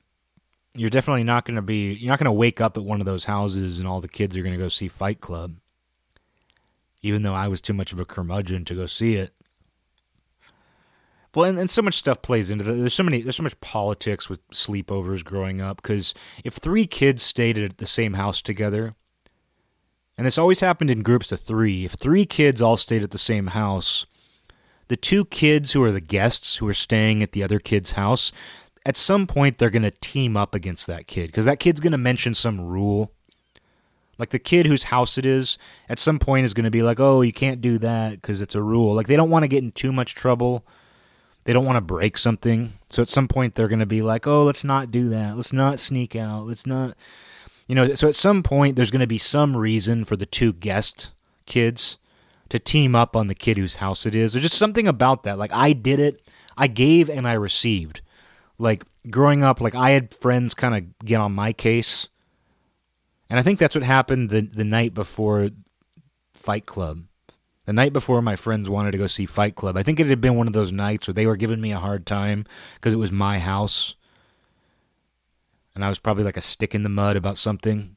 you're definitely not going to be you're not going to wake up at one of those houses and all the kids are going to go see Fight Club. Even though I was too much of a curmudgeon to go see it. Well, and, and so much stuff plays into that. There's so many. There's so much politics with sleepovers growing up. Because if three kids stayed at the same house together, and this always happened in groups of three. If three kids all stayed at the same house, the two kids who are the guests who are staying at the other kid's house, at some point they're going to team up against that kid because that kid's going to mention some rule. Like the kid whose house it is, at some point is going to be like, "Oh, you can't do that because it's a rule." Like they don't want to get in too much trouble. They don't want to break something. So at some point they're going to be like, "Oh, let's not do that. Let's not sneak out. Let's not you know, so at some point there's going to be some reason for the two guest kids to team up on the kid whose house it is. There's just something about that. Like I did it. I gave and I received. Like growing up, like I had friends kind of get on my case. And I think that's what happened the the night before Fight Club. The night before my friends wanted to go see Fight Club. I think it had been one of those nights where they were giving me a hard time because it was my house. And I was probably like a stick in the mud about something.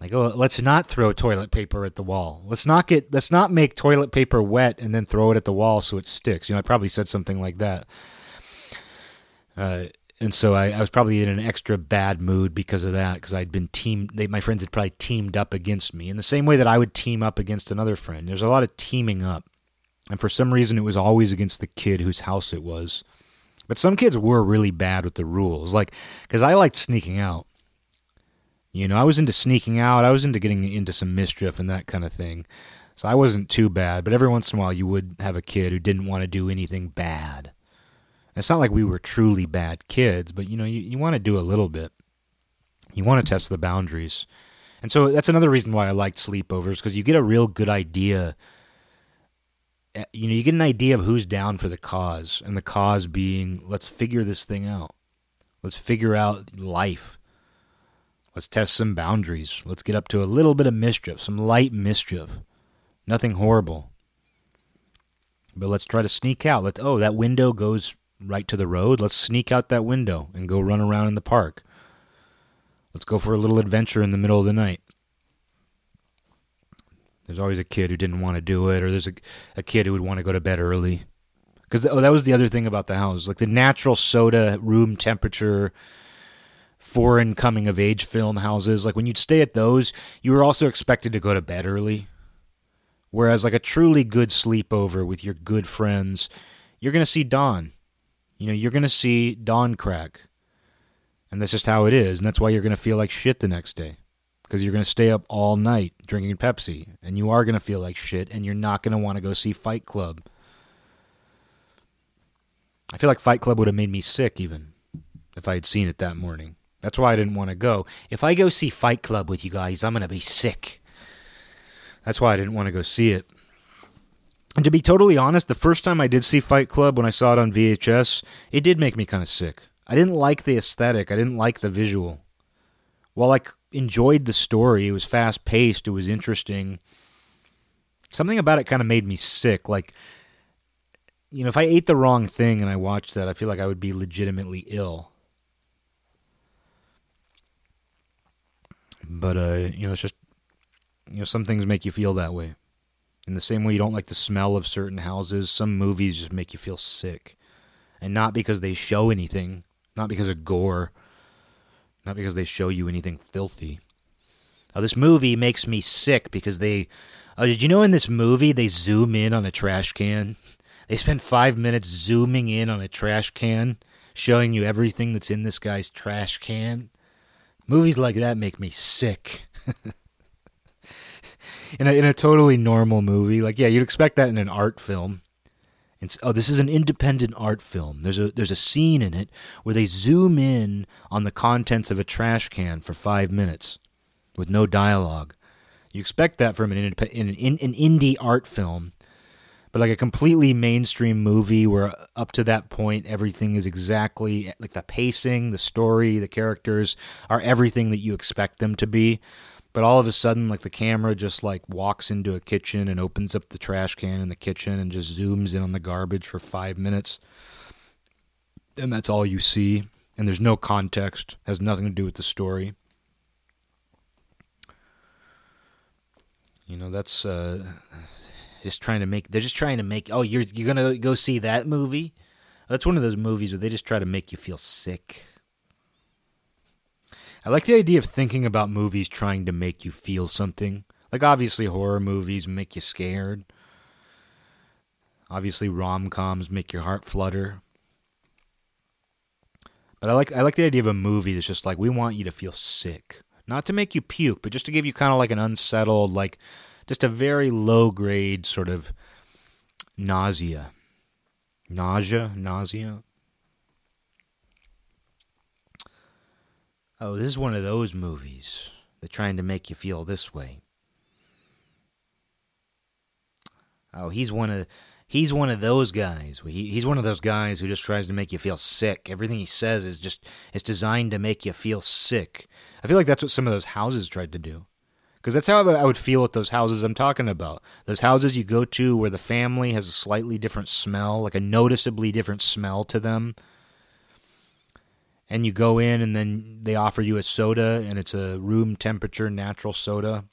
Like, oh, let's not throw toilet paper at the wall. Let's not get let's not make toilet paper wet and then throw it at the wall so it sticks. You know, I probably said something like that. Uh, and so I, I, was probably in an extra bad mood because of that because I'd been teamed. They, my friends had probably teamed up against me in the same way that I would team up against another friend. There's a lot of teaming up, and for some reason, it was always against the kid whose house it was. But some kids were really bad with the rules, like because I liked sneaking out. You know, I was into sneaking out. I was into getting into some mischief and that kind of thing. So I wasn't too bad, but every once in a while you would have a kid who didn't want to do anything bad. It's not like we were truly bad kids, but you know, you, you want to do a little bit. You want to test the boundaries. And so that's another reason why I liked sleepovers because you get a real good idea. Eh, you know, you get an idea of who's down for the cause, and the cause being let's figure this thing out. Let's figure out life Let's test some boundaries. Let's get up to a little bit of mischief, some light mischief. Nothing horrible. But let's try to sneak out. Let's oh, that window goes right to the road. Let's sneak out that window and go run around in the park. Let's go for a little adventure in the middle of the night. There's always a kid who didn't want to do it, or there's a, a kid who would want to go to bed early. Because oh, that was the other thing about the house. Like the natural soda room temperature foreign coming of age film houses, like when you'd stay at those, you were also expected to go to bed early. Whereas, like a truly good sleepover with your good friends, you're going to see dawn. You know, you're going to see dawn crack. And that's just how it is. And that's why you're going to feel like shit the next day. Because you're going to stay up all night drinking Pepsi. And you are going to feel like shit. And you're not going to want to go see Fight Club. I feel like Fight Club would have made me sick even if I had seen it that morning. That's why I didn't want to go. If I go see Fight Club with you guys, I'm going to be sick. That's why I didn't want to go see it. And to be totally honest, the first time I did see Fight Club when I saw it on VHS, it did make me kind of sick. I didn't like the aesthetic, I didn't like the visual. While I enjoyed the story, it was fast paced, it was interesting. Something about it kind of made me sick. Like, you know, if I ate the wrong thing and I watched that, I feel like I would be legitimately ill. But uh, you know, it's just you know, some things make you feel that way. In the same way you don't like the smell of certain houses, some movies just make you feel sick. And not because they show anything, not because of gore, not because they show you anything filthy. Now, this movie makes me sick because they. Uh, did you know in this movie they zoom in on a trash can? They spend five minutes zooming in on a trash can, showing you everything that's in this guy's trash can. Movies like that make me sick. in a in a totally normal movie, like yeah, you'd expect that in an art film. It's, oh, this is an independent art film. There's a there's a scene in it where they zoom in on the contents of a trash can for five minutes with no dialogue. You expect that from an, in, an, an indie art film, but like a completely mainstream movie where up to that point everything is exactly like the pacing, the story, the characters are everything that you expect them to be. But all of a sudden, like the camera just like walks into a kitchen and opens up the trash can in the kitchen and just zooms in on the garbage for five minutes. And that's all you see. And there's no context, has nothing to do with the story. You know, that's uh, just trying to make they're just trying to make oh you're you're gonna go see that movie? That's one of those movies where they just try to make you feel sick. I like the idea of thinking about movies trying to make you feel something. Like obviously horror movies make you scared. Obviously rom-coms make your heart flutter. But i like i like the idea of a movie that's just like we want you to feel sick. Not to make you puke, but just to give you kind of like an unsettled, like just a very low grade sort of nausea. Nausea? Nausea? Oh, this is one of those movies. They're trying to make you feel this way. Oh, he's one of he's one of those guys. He, he's one of those guys who just tries to make you feel sick. Everything he says is just is designed to make you feel sick. I feel like that's what some of those houses tried to do. Because that's how I would feel at those houses I'm talking about. Those houses you go to where the family has a slightly different smell, like a noticeably different smell to them. And you go in and then they offer you a soda and it's a room temperature natural soda.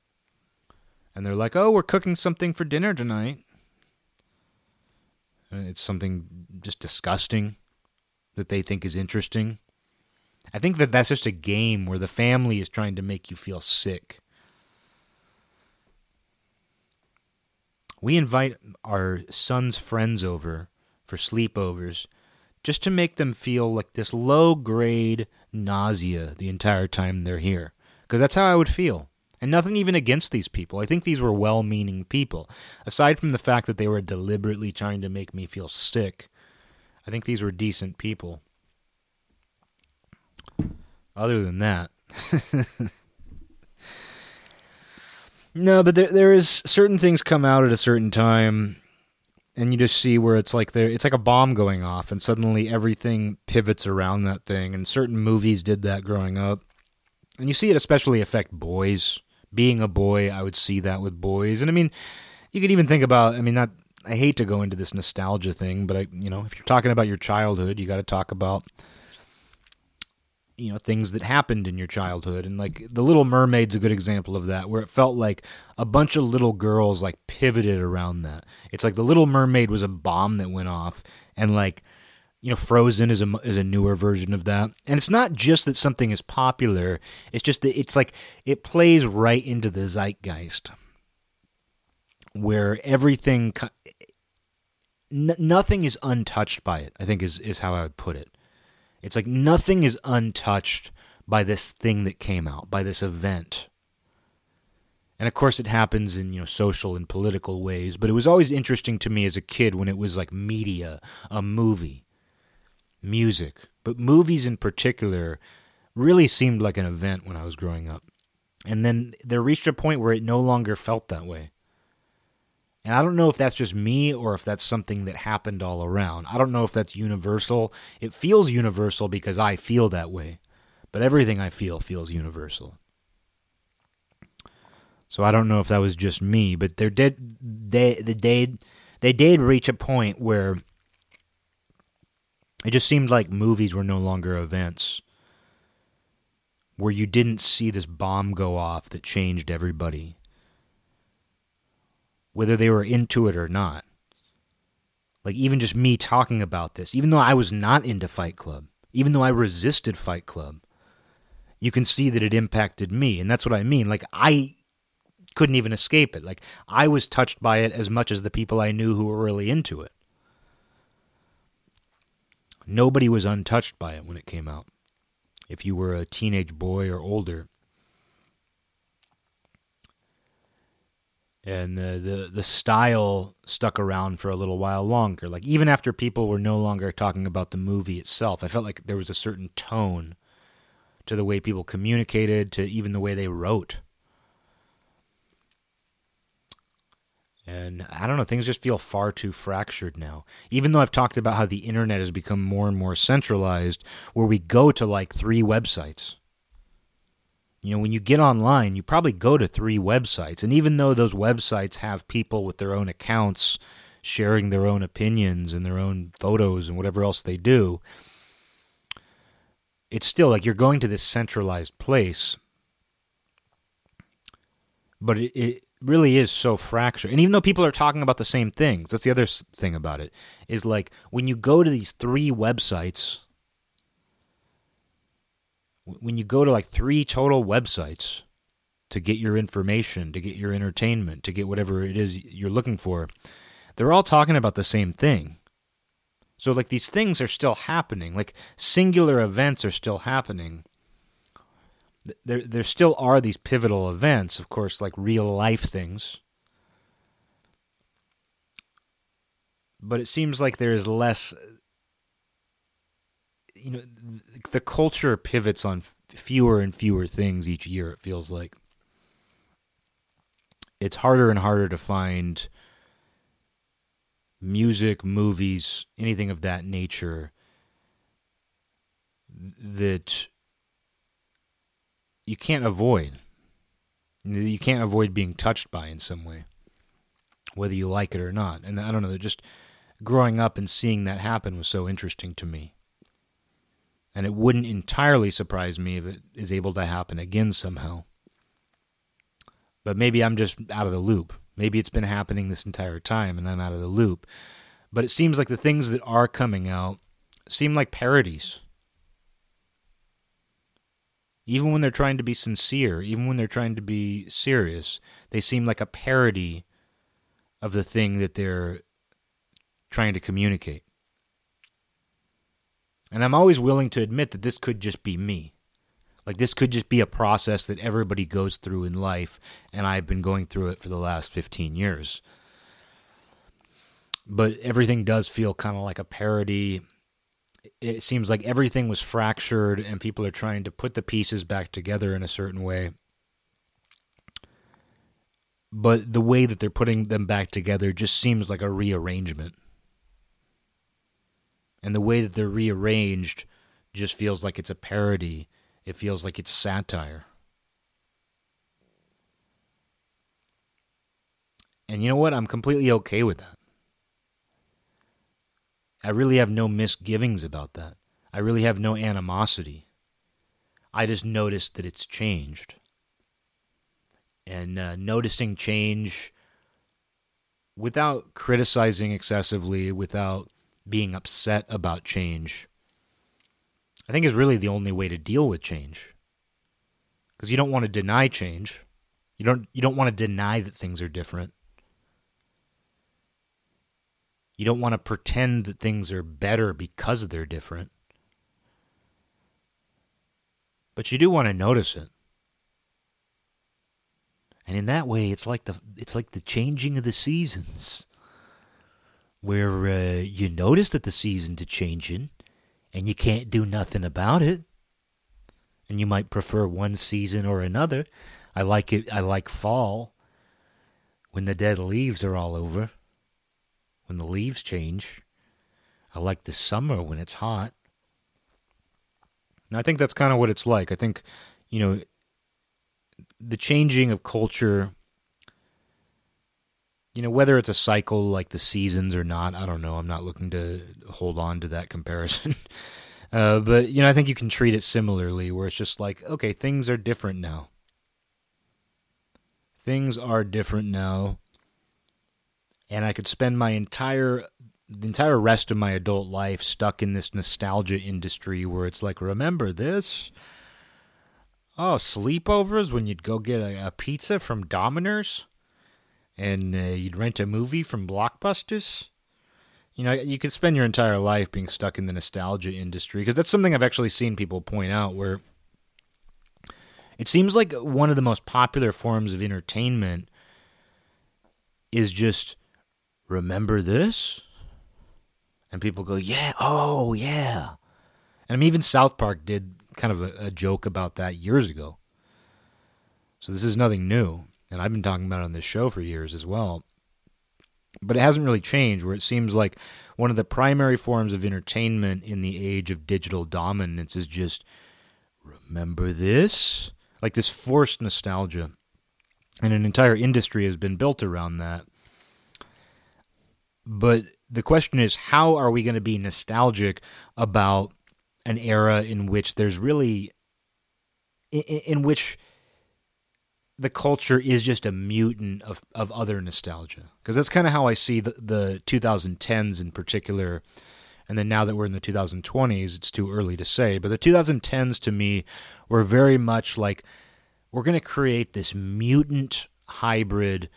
And they're like, oh, we're cooking something for dinner tonight. And it's something just disgusting that they think is interesting. I think that that's just a game where the family is trying to make you feel sick. We invite our son's friends over for sleepovers just to make them feel like this low grade nausea the entire time they're here. Because that's how I would feel. And nothing even against these people. I think these were well meaning people. Aside from the fact that they were deliberately trying to make me feel sick, I think these were decent people. Other than that. No, but there there is certain things come out at a certain time, and you just see where it's like there it's like a bomb going off, and suddenly everything pivots around that thing. And certain movies did that growing up, and you see it especially affect boys. Being a boy, I would see that with boys, and I mean, you could even think about. I mean, not. I hate to go into this nostalgia thing, but I, you know, if you're talking about your childhood, you got to talk about you know things that happened in your childhood. And like the little mermaid's a good example of that where it felt like a bunch of little girls like pivoted around that. It's like the little mermaid was a bomb that went off and like you know frozen is a is a newer version of that. And it's not just that something is popular it's just that it's like it plays right into the zeitgeist where everything nothing is untouched by it i think is is how i would put it it's like nothing is untouched by this thing that came out, by this event. And of course, it happens in you know social and political ways. But it was always interesting to me as a kid when it was like media, a movie, music. But movies in particular really seemed like an event when I was growing up. And then there reached a point where it no longer felt that way. And I don't know if that's just me or if that's something that happened all around. I don't know if that's universal. It feels universal because I feel that way. But everything I feel feels universal. So I don't know if that was just me, but there did they the day they did reach a point where it just seemed like movies were no longer events. Where you didn't see this bomb go off that changed everybody whether they were into it or not. Like, even just me talking about this, even though I was not into Fight Club, even though I resisted Fight Club, you can see that it impacted me. And that's what I mean. Like, I couldn't even escape it. Like, I was touched by it as much as the people I knew who were really into it. Nobody was untouched by it when it came out. If you were a teenage boy or older, and the, the the style stuck around for a little while longer. Like even after people were no longer talking about the movie itself, I felt like there was a certain tone to the way people communicated, to even the way they wrote. And I don't know, things just feel far too fractured now. Even though I've talked about how the internet has become more and more centralized, where we go to like three websites you know, when you get online, you probably go to three websites. And even though those websites have people with their own accounts sharing their own opinions and their own photos and whatever else they do, it's still like you're going to this centralized place. But it, it really is so fractured. And even though people are talking about the same things, that's the other thing about it, is like when you go to these three websites when you go to like three total websites to get your information, to get your entertainment, to get whatever it is you're looking for, they're all talking about the same thing. So, like, these things are still happening. Like, singular events are still happening. there there still are these pivotal events, of course, like real life things. But it seems like there is less you know the culture pivots on fewer and fewer things each year it feels like it's harder and harder to find music, movies, anything of that nature that you can't avoid. You can't avoid being touched by in some way, whether you like it or not. And I don't know, just growing up and seeing that happen was so interesting to me. And it wouldn't entirely surprise me if it is able to happen again somehow. But maybe I'm just out of the loop. Maybe it's been happening this entire time and I'm out of the loop. But it seems like the things that are coming out seem like parodies even when they're trying to be sincere, even when they're trying to be serious, they seem like a parody of the thing that they're trying to communicate. And I'm always willing to admit that this could just be me. Like, this could just be a process that everybody goes through in life, and I've been going through it for the last 15 years. But everything does feel kind of like a parody it seems like everything was fractured and people are trying to put the pieces back together in a certain way. But the way that they're putting them back together just seems like a rearrangement. And the way that they're rearranged just feels like it's a parody. It feels like it's satire. And you know what? I'm completely okay with that. I really have no misgivings about that. I really have no animosity. I just noticed that it's changed. And uh, noticing change without criticizing excessively, without being upset about change, I think is really the only way to deal with change. Because you don't want to deny change. You don't you don't want to deny that things are different. You don't want to pretend that things are better because they're different. But you do want to notice it. And in that way, it's like the it's like the changing of the seasons, where uh, you notice that the seasons are changing, and you can't do nothing about it. And you might prefer one season or another. I like it. I like fall, when the dead leaves are all over when the leaves change. I like the summer when it's hot. And I think that's kind of what it's like. I think, you know, the changing of culture, you know, whether it's a cycle like the seasons or not, I don't know. I'm not looking to hold on to that comparison. uh, but, you know, I think you can treat it similarly, where it's just like, okay, things are different now. Things are different now and I could spend my entire the entire rest of my adult life stuck in this nostalgia industry where it's like, remember this? Oh, sleepovers when you'd go get a, a pizza from Domino's and uh, you'd rent a movie from Blockbusters. You know, you could spend your entire life being stuck in the nostalgia industry because that's something I've actually seen people point out where it seems like one of the most popular forms of entertainment is just remember this? And people go, yeah, oh, yeah. And I mean, even South Park did kind of a, a joke about that years ago. So this is nothing new. And I've been talking about it on this show for years as well. But it hasn't really changed, where it seems like one of the primary forms of entertainment in the age of digital dominance is just remember this? Like this forced nostalgia. And an entire industry has been built around that. But the question is, how are we going to be nostalgic about an era in which there's really, in, in which the culture is just a mutant of, of other nostalgia? Because that's kind of how I see the, the 2010s in particular. And then now that we're in the 2020s, it's too early to say. But the 2010s to me were very much like we're going to create this mutant hybrid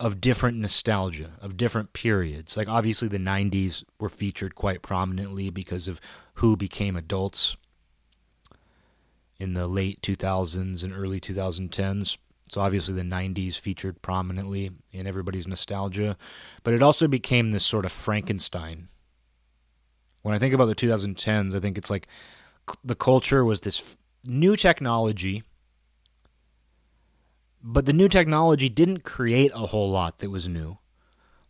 of different nostalgia, of different periods. Like obviously the 90s were featured quite prominently because of who became adults. In the late 2000s and early 2010s. So obviously the 90s featured prominently in everybody's nostalgia, but it also became this sort of Frankenstein. When I think about the 2010s, I think it's like the culture was this new technology, but the new technology didn't create a whole lot that was new.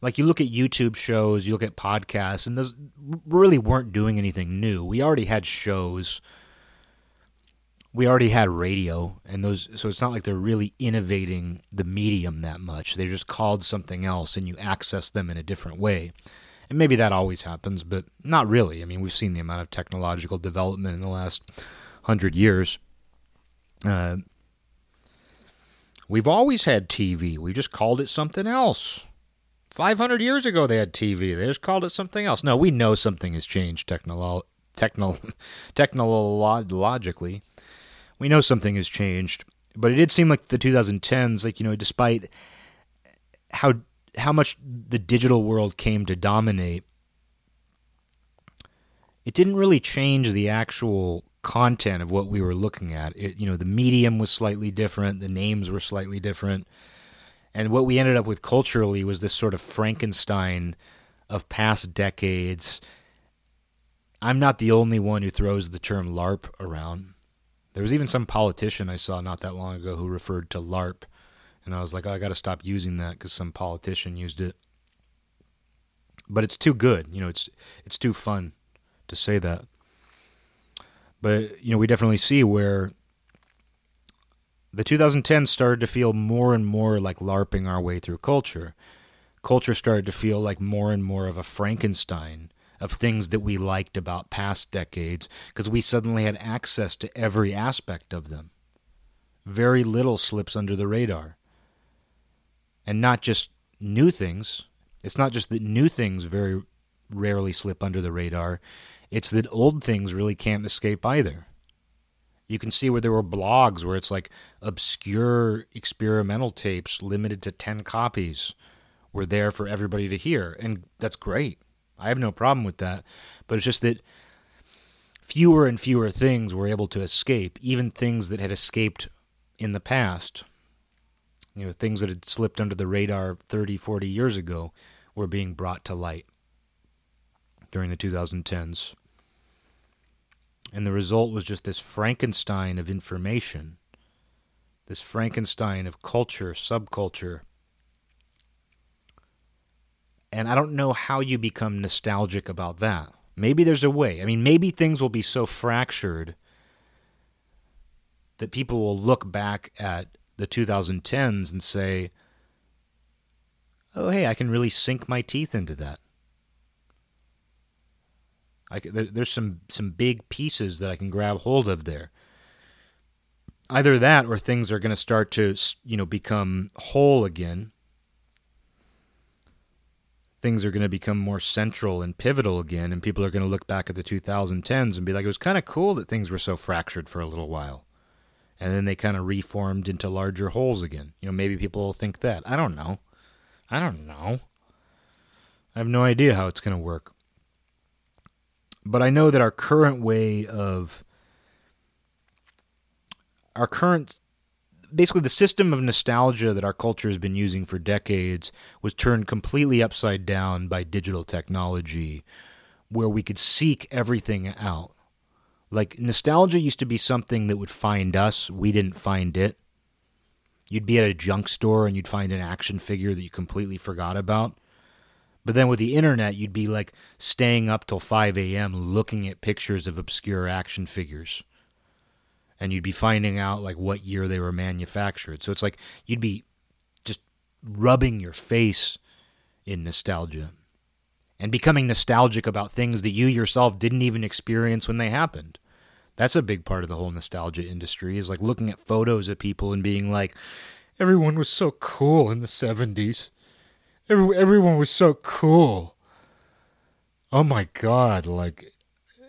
Like you look at YouTube shows, you look at podcasts, and those really weren't doing anything new. We already had shows we already had radio and those so it's not like they're really innovating the medium that much. They're just called something else and you access them in a different way. And maybe that always happens but not really. I mean we've seen the amount of technological development in the last hundred years. Uh, we've always had tv we just called it something else. 500 years ago they had tv they just called it something else. No we know something has changed technolo- techno- technologically we know something has changed, but it did seem like the 2010s, like you know, despite how how much the digital world came to dominate, it didn't really change the actual content of what we were looking at. It, you know, the medium was slightly different, the names were slightly different, and what we ended up with culturally was this sort of Frankenstein of past decades. I'm not the only one who throws the term LARP around. There was even some politician I saw not that long ago who referred to LARP, and I was like, oh, I got to stop using that because some politician used it. But it's too good, you know. It's it's too fun to say that. But you know, we definitely see where the 2010s started to feel more and more like LARPing our way through culture. Culture started to feel like more and more of a Frankenstein of things that we liked about past decades because we suddenly had access to every aspect of them. Very little slips under the radar. And not just new things. It's not just that new things very rarely slip under the radar, it's that old things really can't escape either. You can see where there were blogs where it's like obscure experimental tapes limited to 10 copies were there for everybody to hear. And that's great. I have no problem with that. But it's just that fewer and fewer things were able to escape, even things that had escaped in the past. You know, things that had slipped under the radar 30, 40 years ago were being brought to light during the 2010s. And the result was just this Frankenstein of information, this Frankenstein of culture, subculture, and I don't know how you become nostalgic about that. Maybe there's a way. I mean, maybe things will be so fractured that people will look back at the 2010s and say, oh, hey, I can really sink my teeth into that. I, there, there's some, some big pieces that I can grab hold of there. Either that or things are going to start to, you know, become whole again things are going to become more central and pivotal again, and people are going to look back at the 2010s and be like, it was kind of cool that things were so fractured for a little while. And then they kind of reformed into larger wholes again. You know, maybe people will think that. I don't know. I don't know. I have no idea how it's going to work. But I know that our current way of our current basically the system of nostalgia that our culture has been using for decades was turned completely upside down by digital technology where we could seek everything out. Like nostalgia used to be something that would find us. We didn't find it. You'd be at a junk store and you'd find an action figure that you completely forgot about. But then with the internet you'd be like staying up till 5 a.m looking at pictures of obscure action figures and you'd be finding out like what year they were manufactured. So it's like you'd be just rubbing your face in nostalgia and becoming nostalgic about things that you yourself didn't even experience when they happened. That's a big part of the whole nostalgia industry is like looking at photos of people and being like everyone was so cool in the 70s. Every, everyone was so cool. Oh my god, like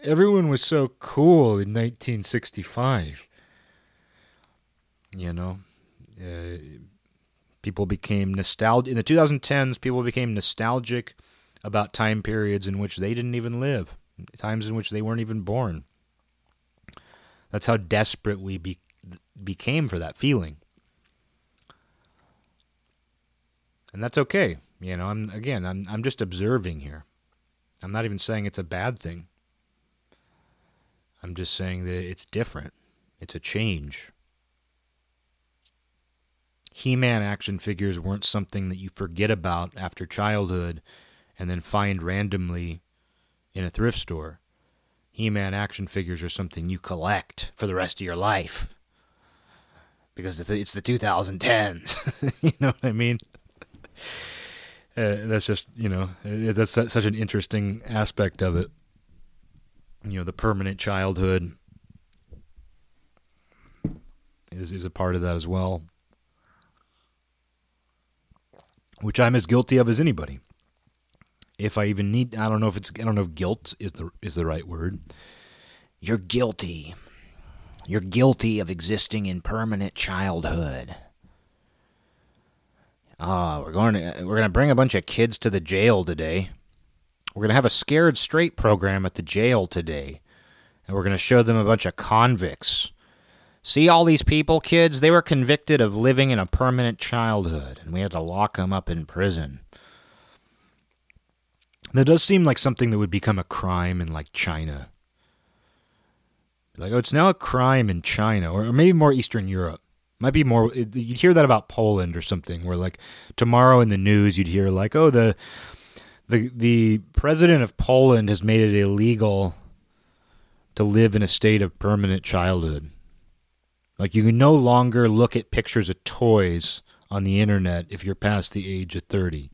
everyone was so cool in 1965. You know, uh, people became nostalgic in the 2010s. People became nostalgic about time periods in which they didn't even live, times in which they weren't even born. That's how desperate we be, became for that feeling. And that's okay. You know, I'm again, I'm I'm just observing here. I'm not even saying it's a bad thing. I'm just saying that it's different. It's a change. He Man action figures weren't something that you forget about after childhood and then find randomly in a thrift store. He Man action figures are something you collect for the rest of your life because it's the 2010s. you know what I mean? Uh, that's just, you know, that's such an interesting aspect of it. You know, the permanent childhood is, is a part of that as well which I'm as guilty of as anybody. If I even need, I don't know if it's, I don't know if guilt is the is the right word. You're guilty. You're guilty of existing in permanent childhood. Ah, oh, we're going to we're going to bring a bunch of kids to the jail today. We're going to have a scared straight program at the jail today. And we're going to show them a bunch of convicts See all these people, kids? They were convicted of living in a permanent childhood, and we had to lock them up in prison. That does seem like something that would become a crime in like China. Like, oh, it's now a crime in China, or maybe more Eastern Europe. Might be more. You'd hear that about Poland or something, where like tomorrow in the news you'd hear like, oh, the the the president of Poland has made it illegal to live in a state of permanent childhood. Like you can no longer look at pictures of toys on the internet if you're past the age of 30.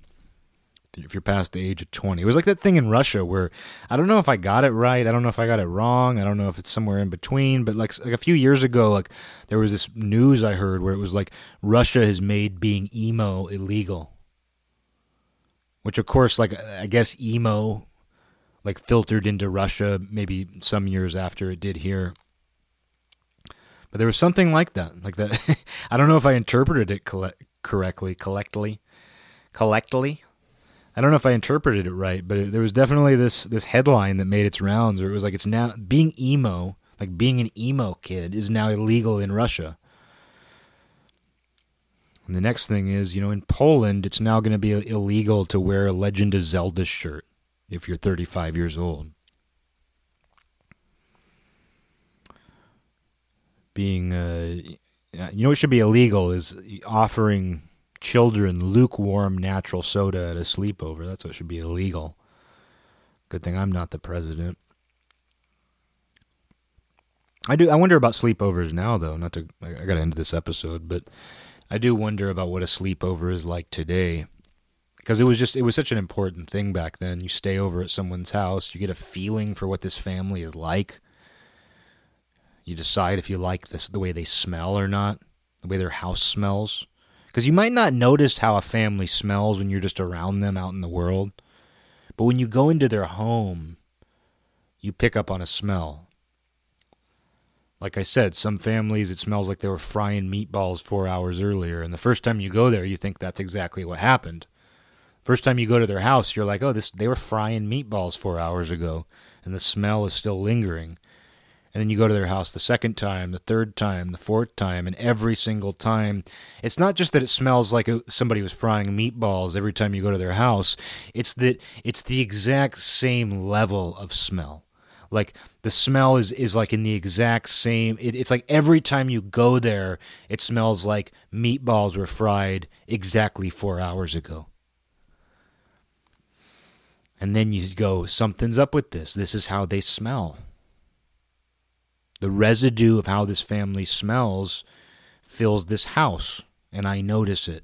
If you're past the age of 20. It was like that thing in Russia where I don't know if I got it right. I don't know if I got it wrong. I don't know if it's somewhere in between, but like, like a few years ago like there was this news I heard where it was like Russia has made being emo illegal. Which of course like I guess emo like filtered into Russia maybe some years after it did here. But there was something like that, like that. I don't know if I interpreted it correctly, collectly, collectly. I don't know if I interpreted it right, but it, there was definitely this this headline that made its rounds, where it was like it's now being emo, like being an emo kid, is now illegal in Russia. And the next thing is, you know, in Poland, it's now going to be illegal to wear a Legend of Zelda shirt if you're 35 years old. being uh, you know what should be illegal is offering children lukewarm natural soda at a sleepover. That's what should be illegal. Good thing I'm not the president. I do. I wonder about sleepovers now, though. Not to. I got to end this episode, but I do wonder about what a sleepover is like today, because it was just it was such an important thing back then. You stay over at someone's house, you get a feeling for what this family is like. You decide if you like this the way they smell or not, the way their house smells. Because you might not notice how a family smells when you're just around them out in the world. But when you go into their home, you pick up on a smell. Like I said, some families it smells like they were frying meatballs four hours earlier. And the first time you go there, you think that's exactly what happened. First time you go to their house, you're like, oh, this they were frying meatballs four hours ago, and the smell is still lingering. And then you go to their house the second time, the third time, the fourth time, and every single time, it's not just that it smells like uh, somebody was frying meatballs every time you go to their house. It's that it's the exact same level of smell. Like the smell is is like in the exact same. It, it's like every time you go there, it smells like meatballs were fried exactly four hours ago. And then you go, something's up with this. This is how they smell the residue of how this family smells fills this house, and I notice it.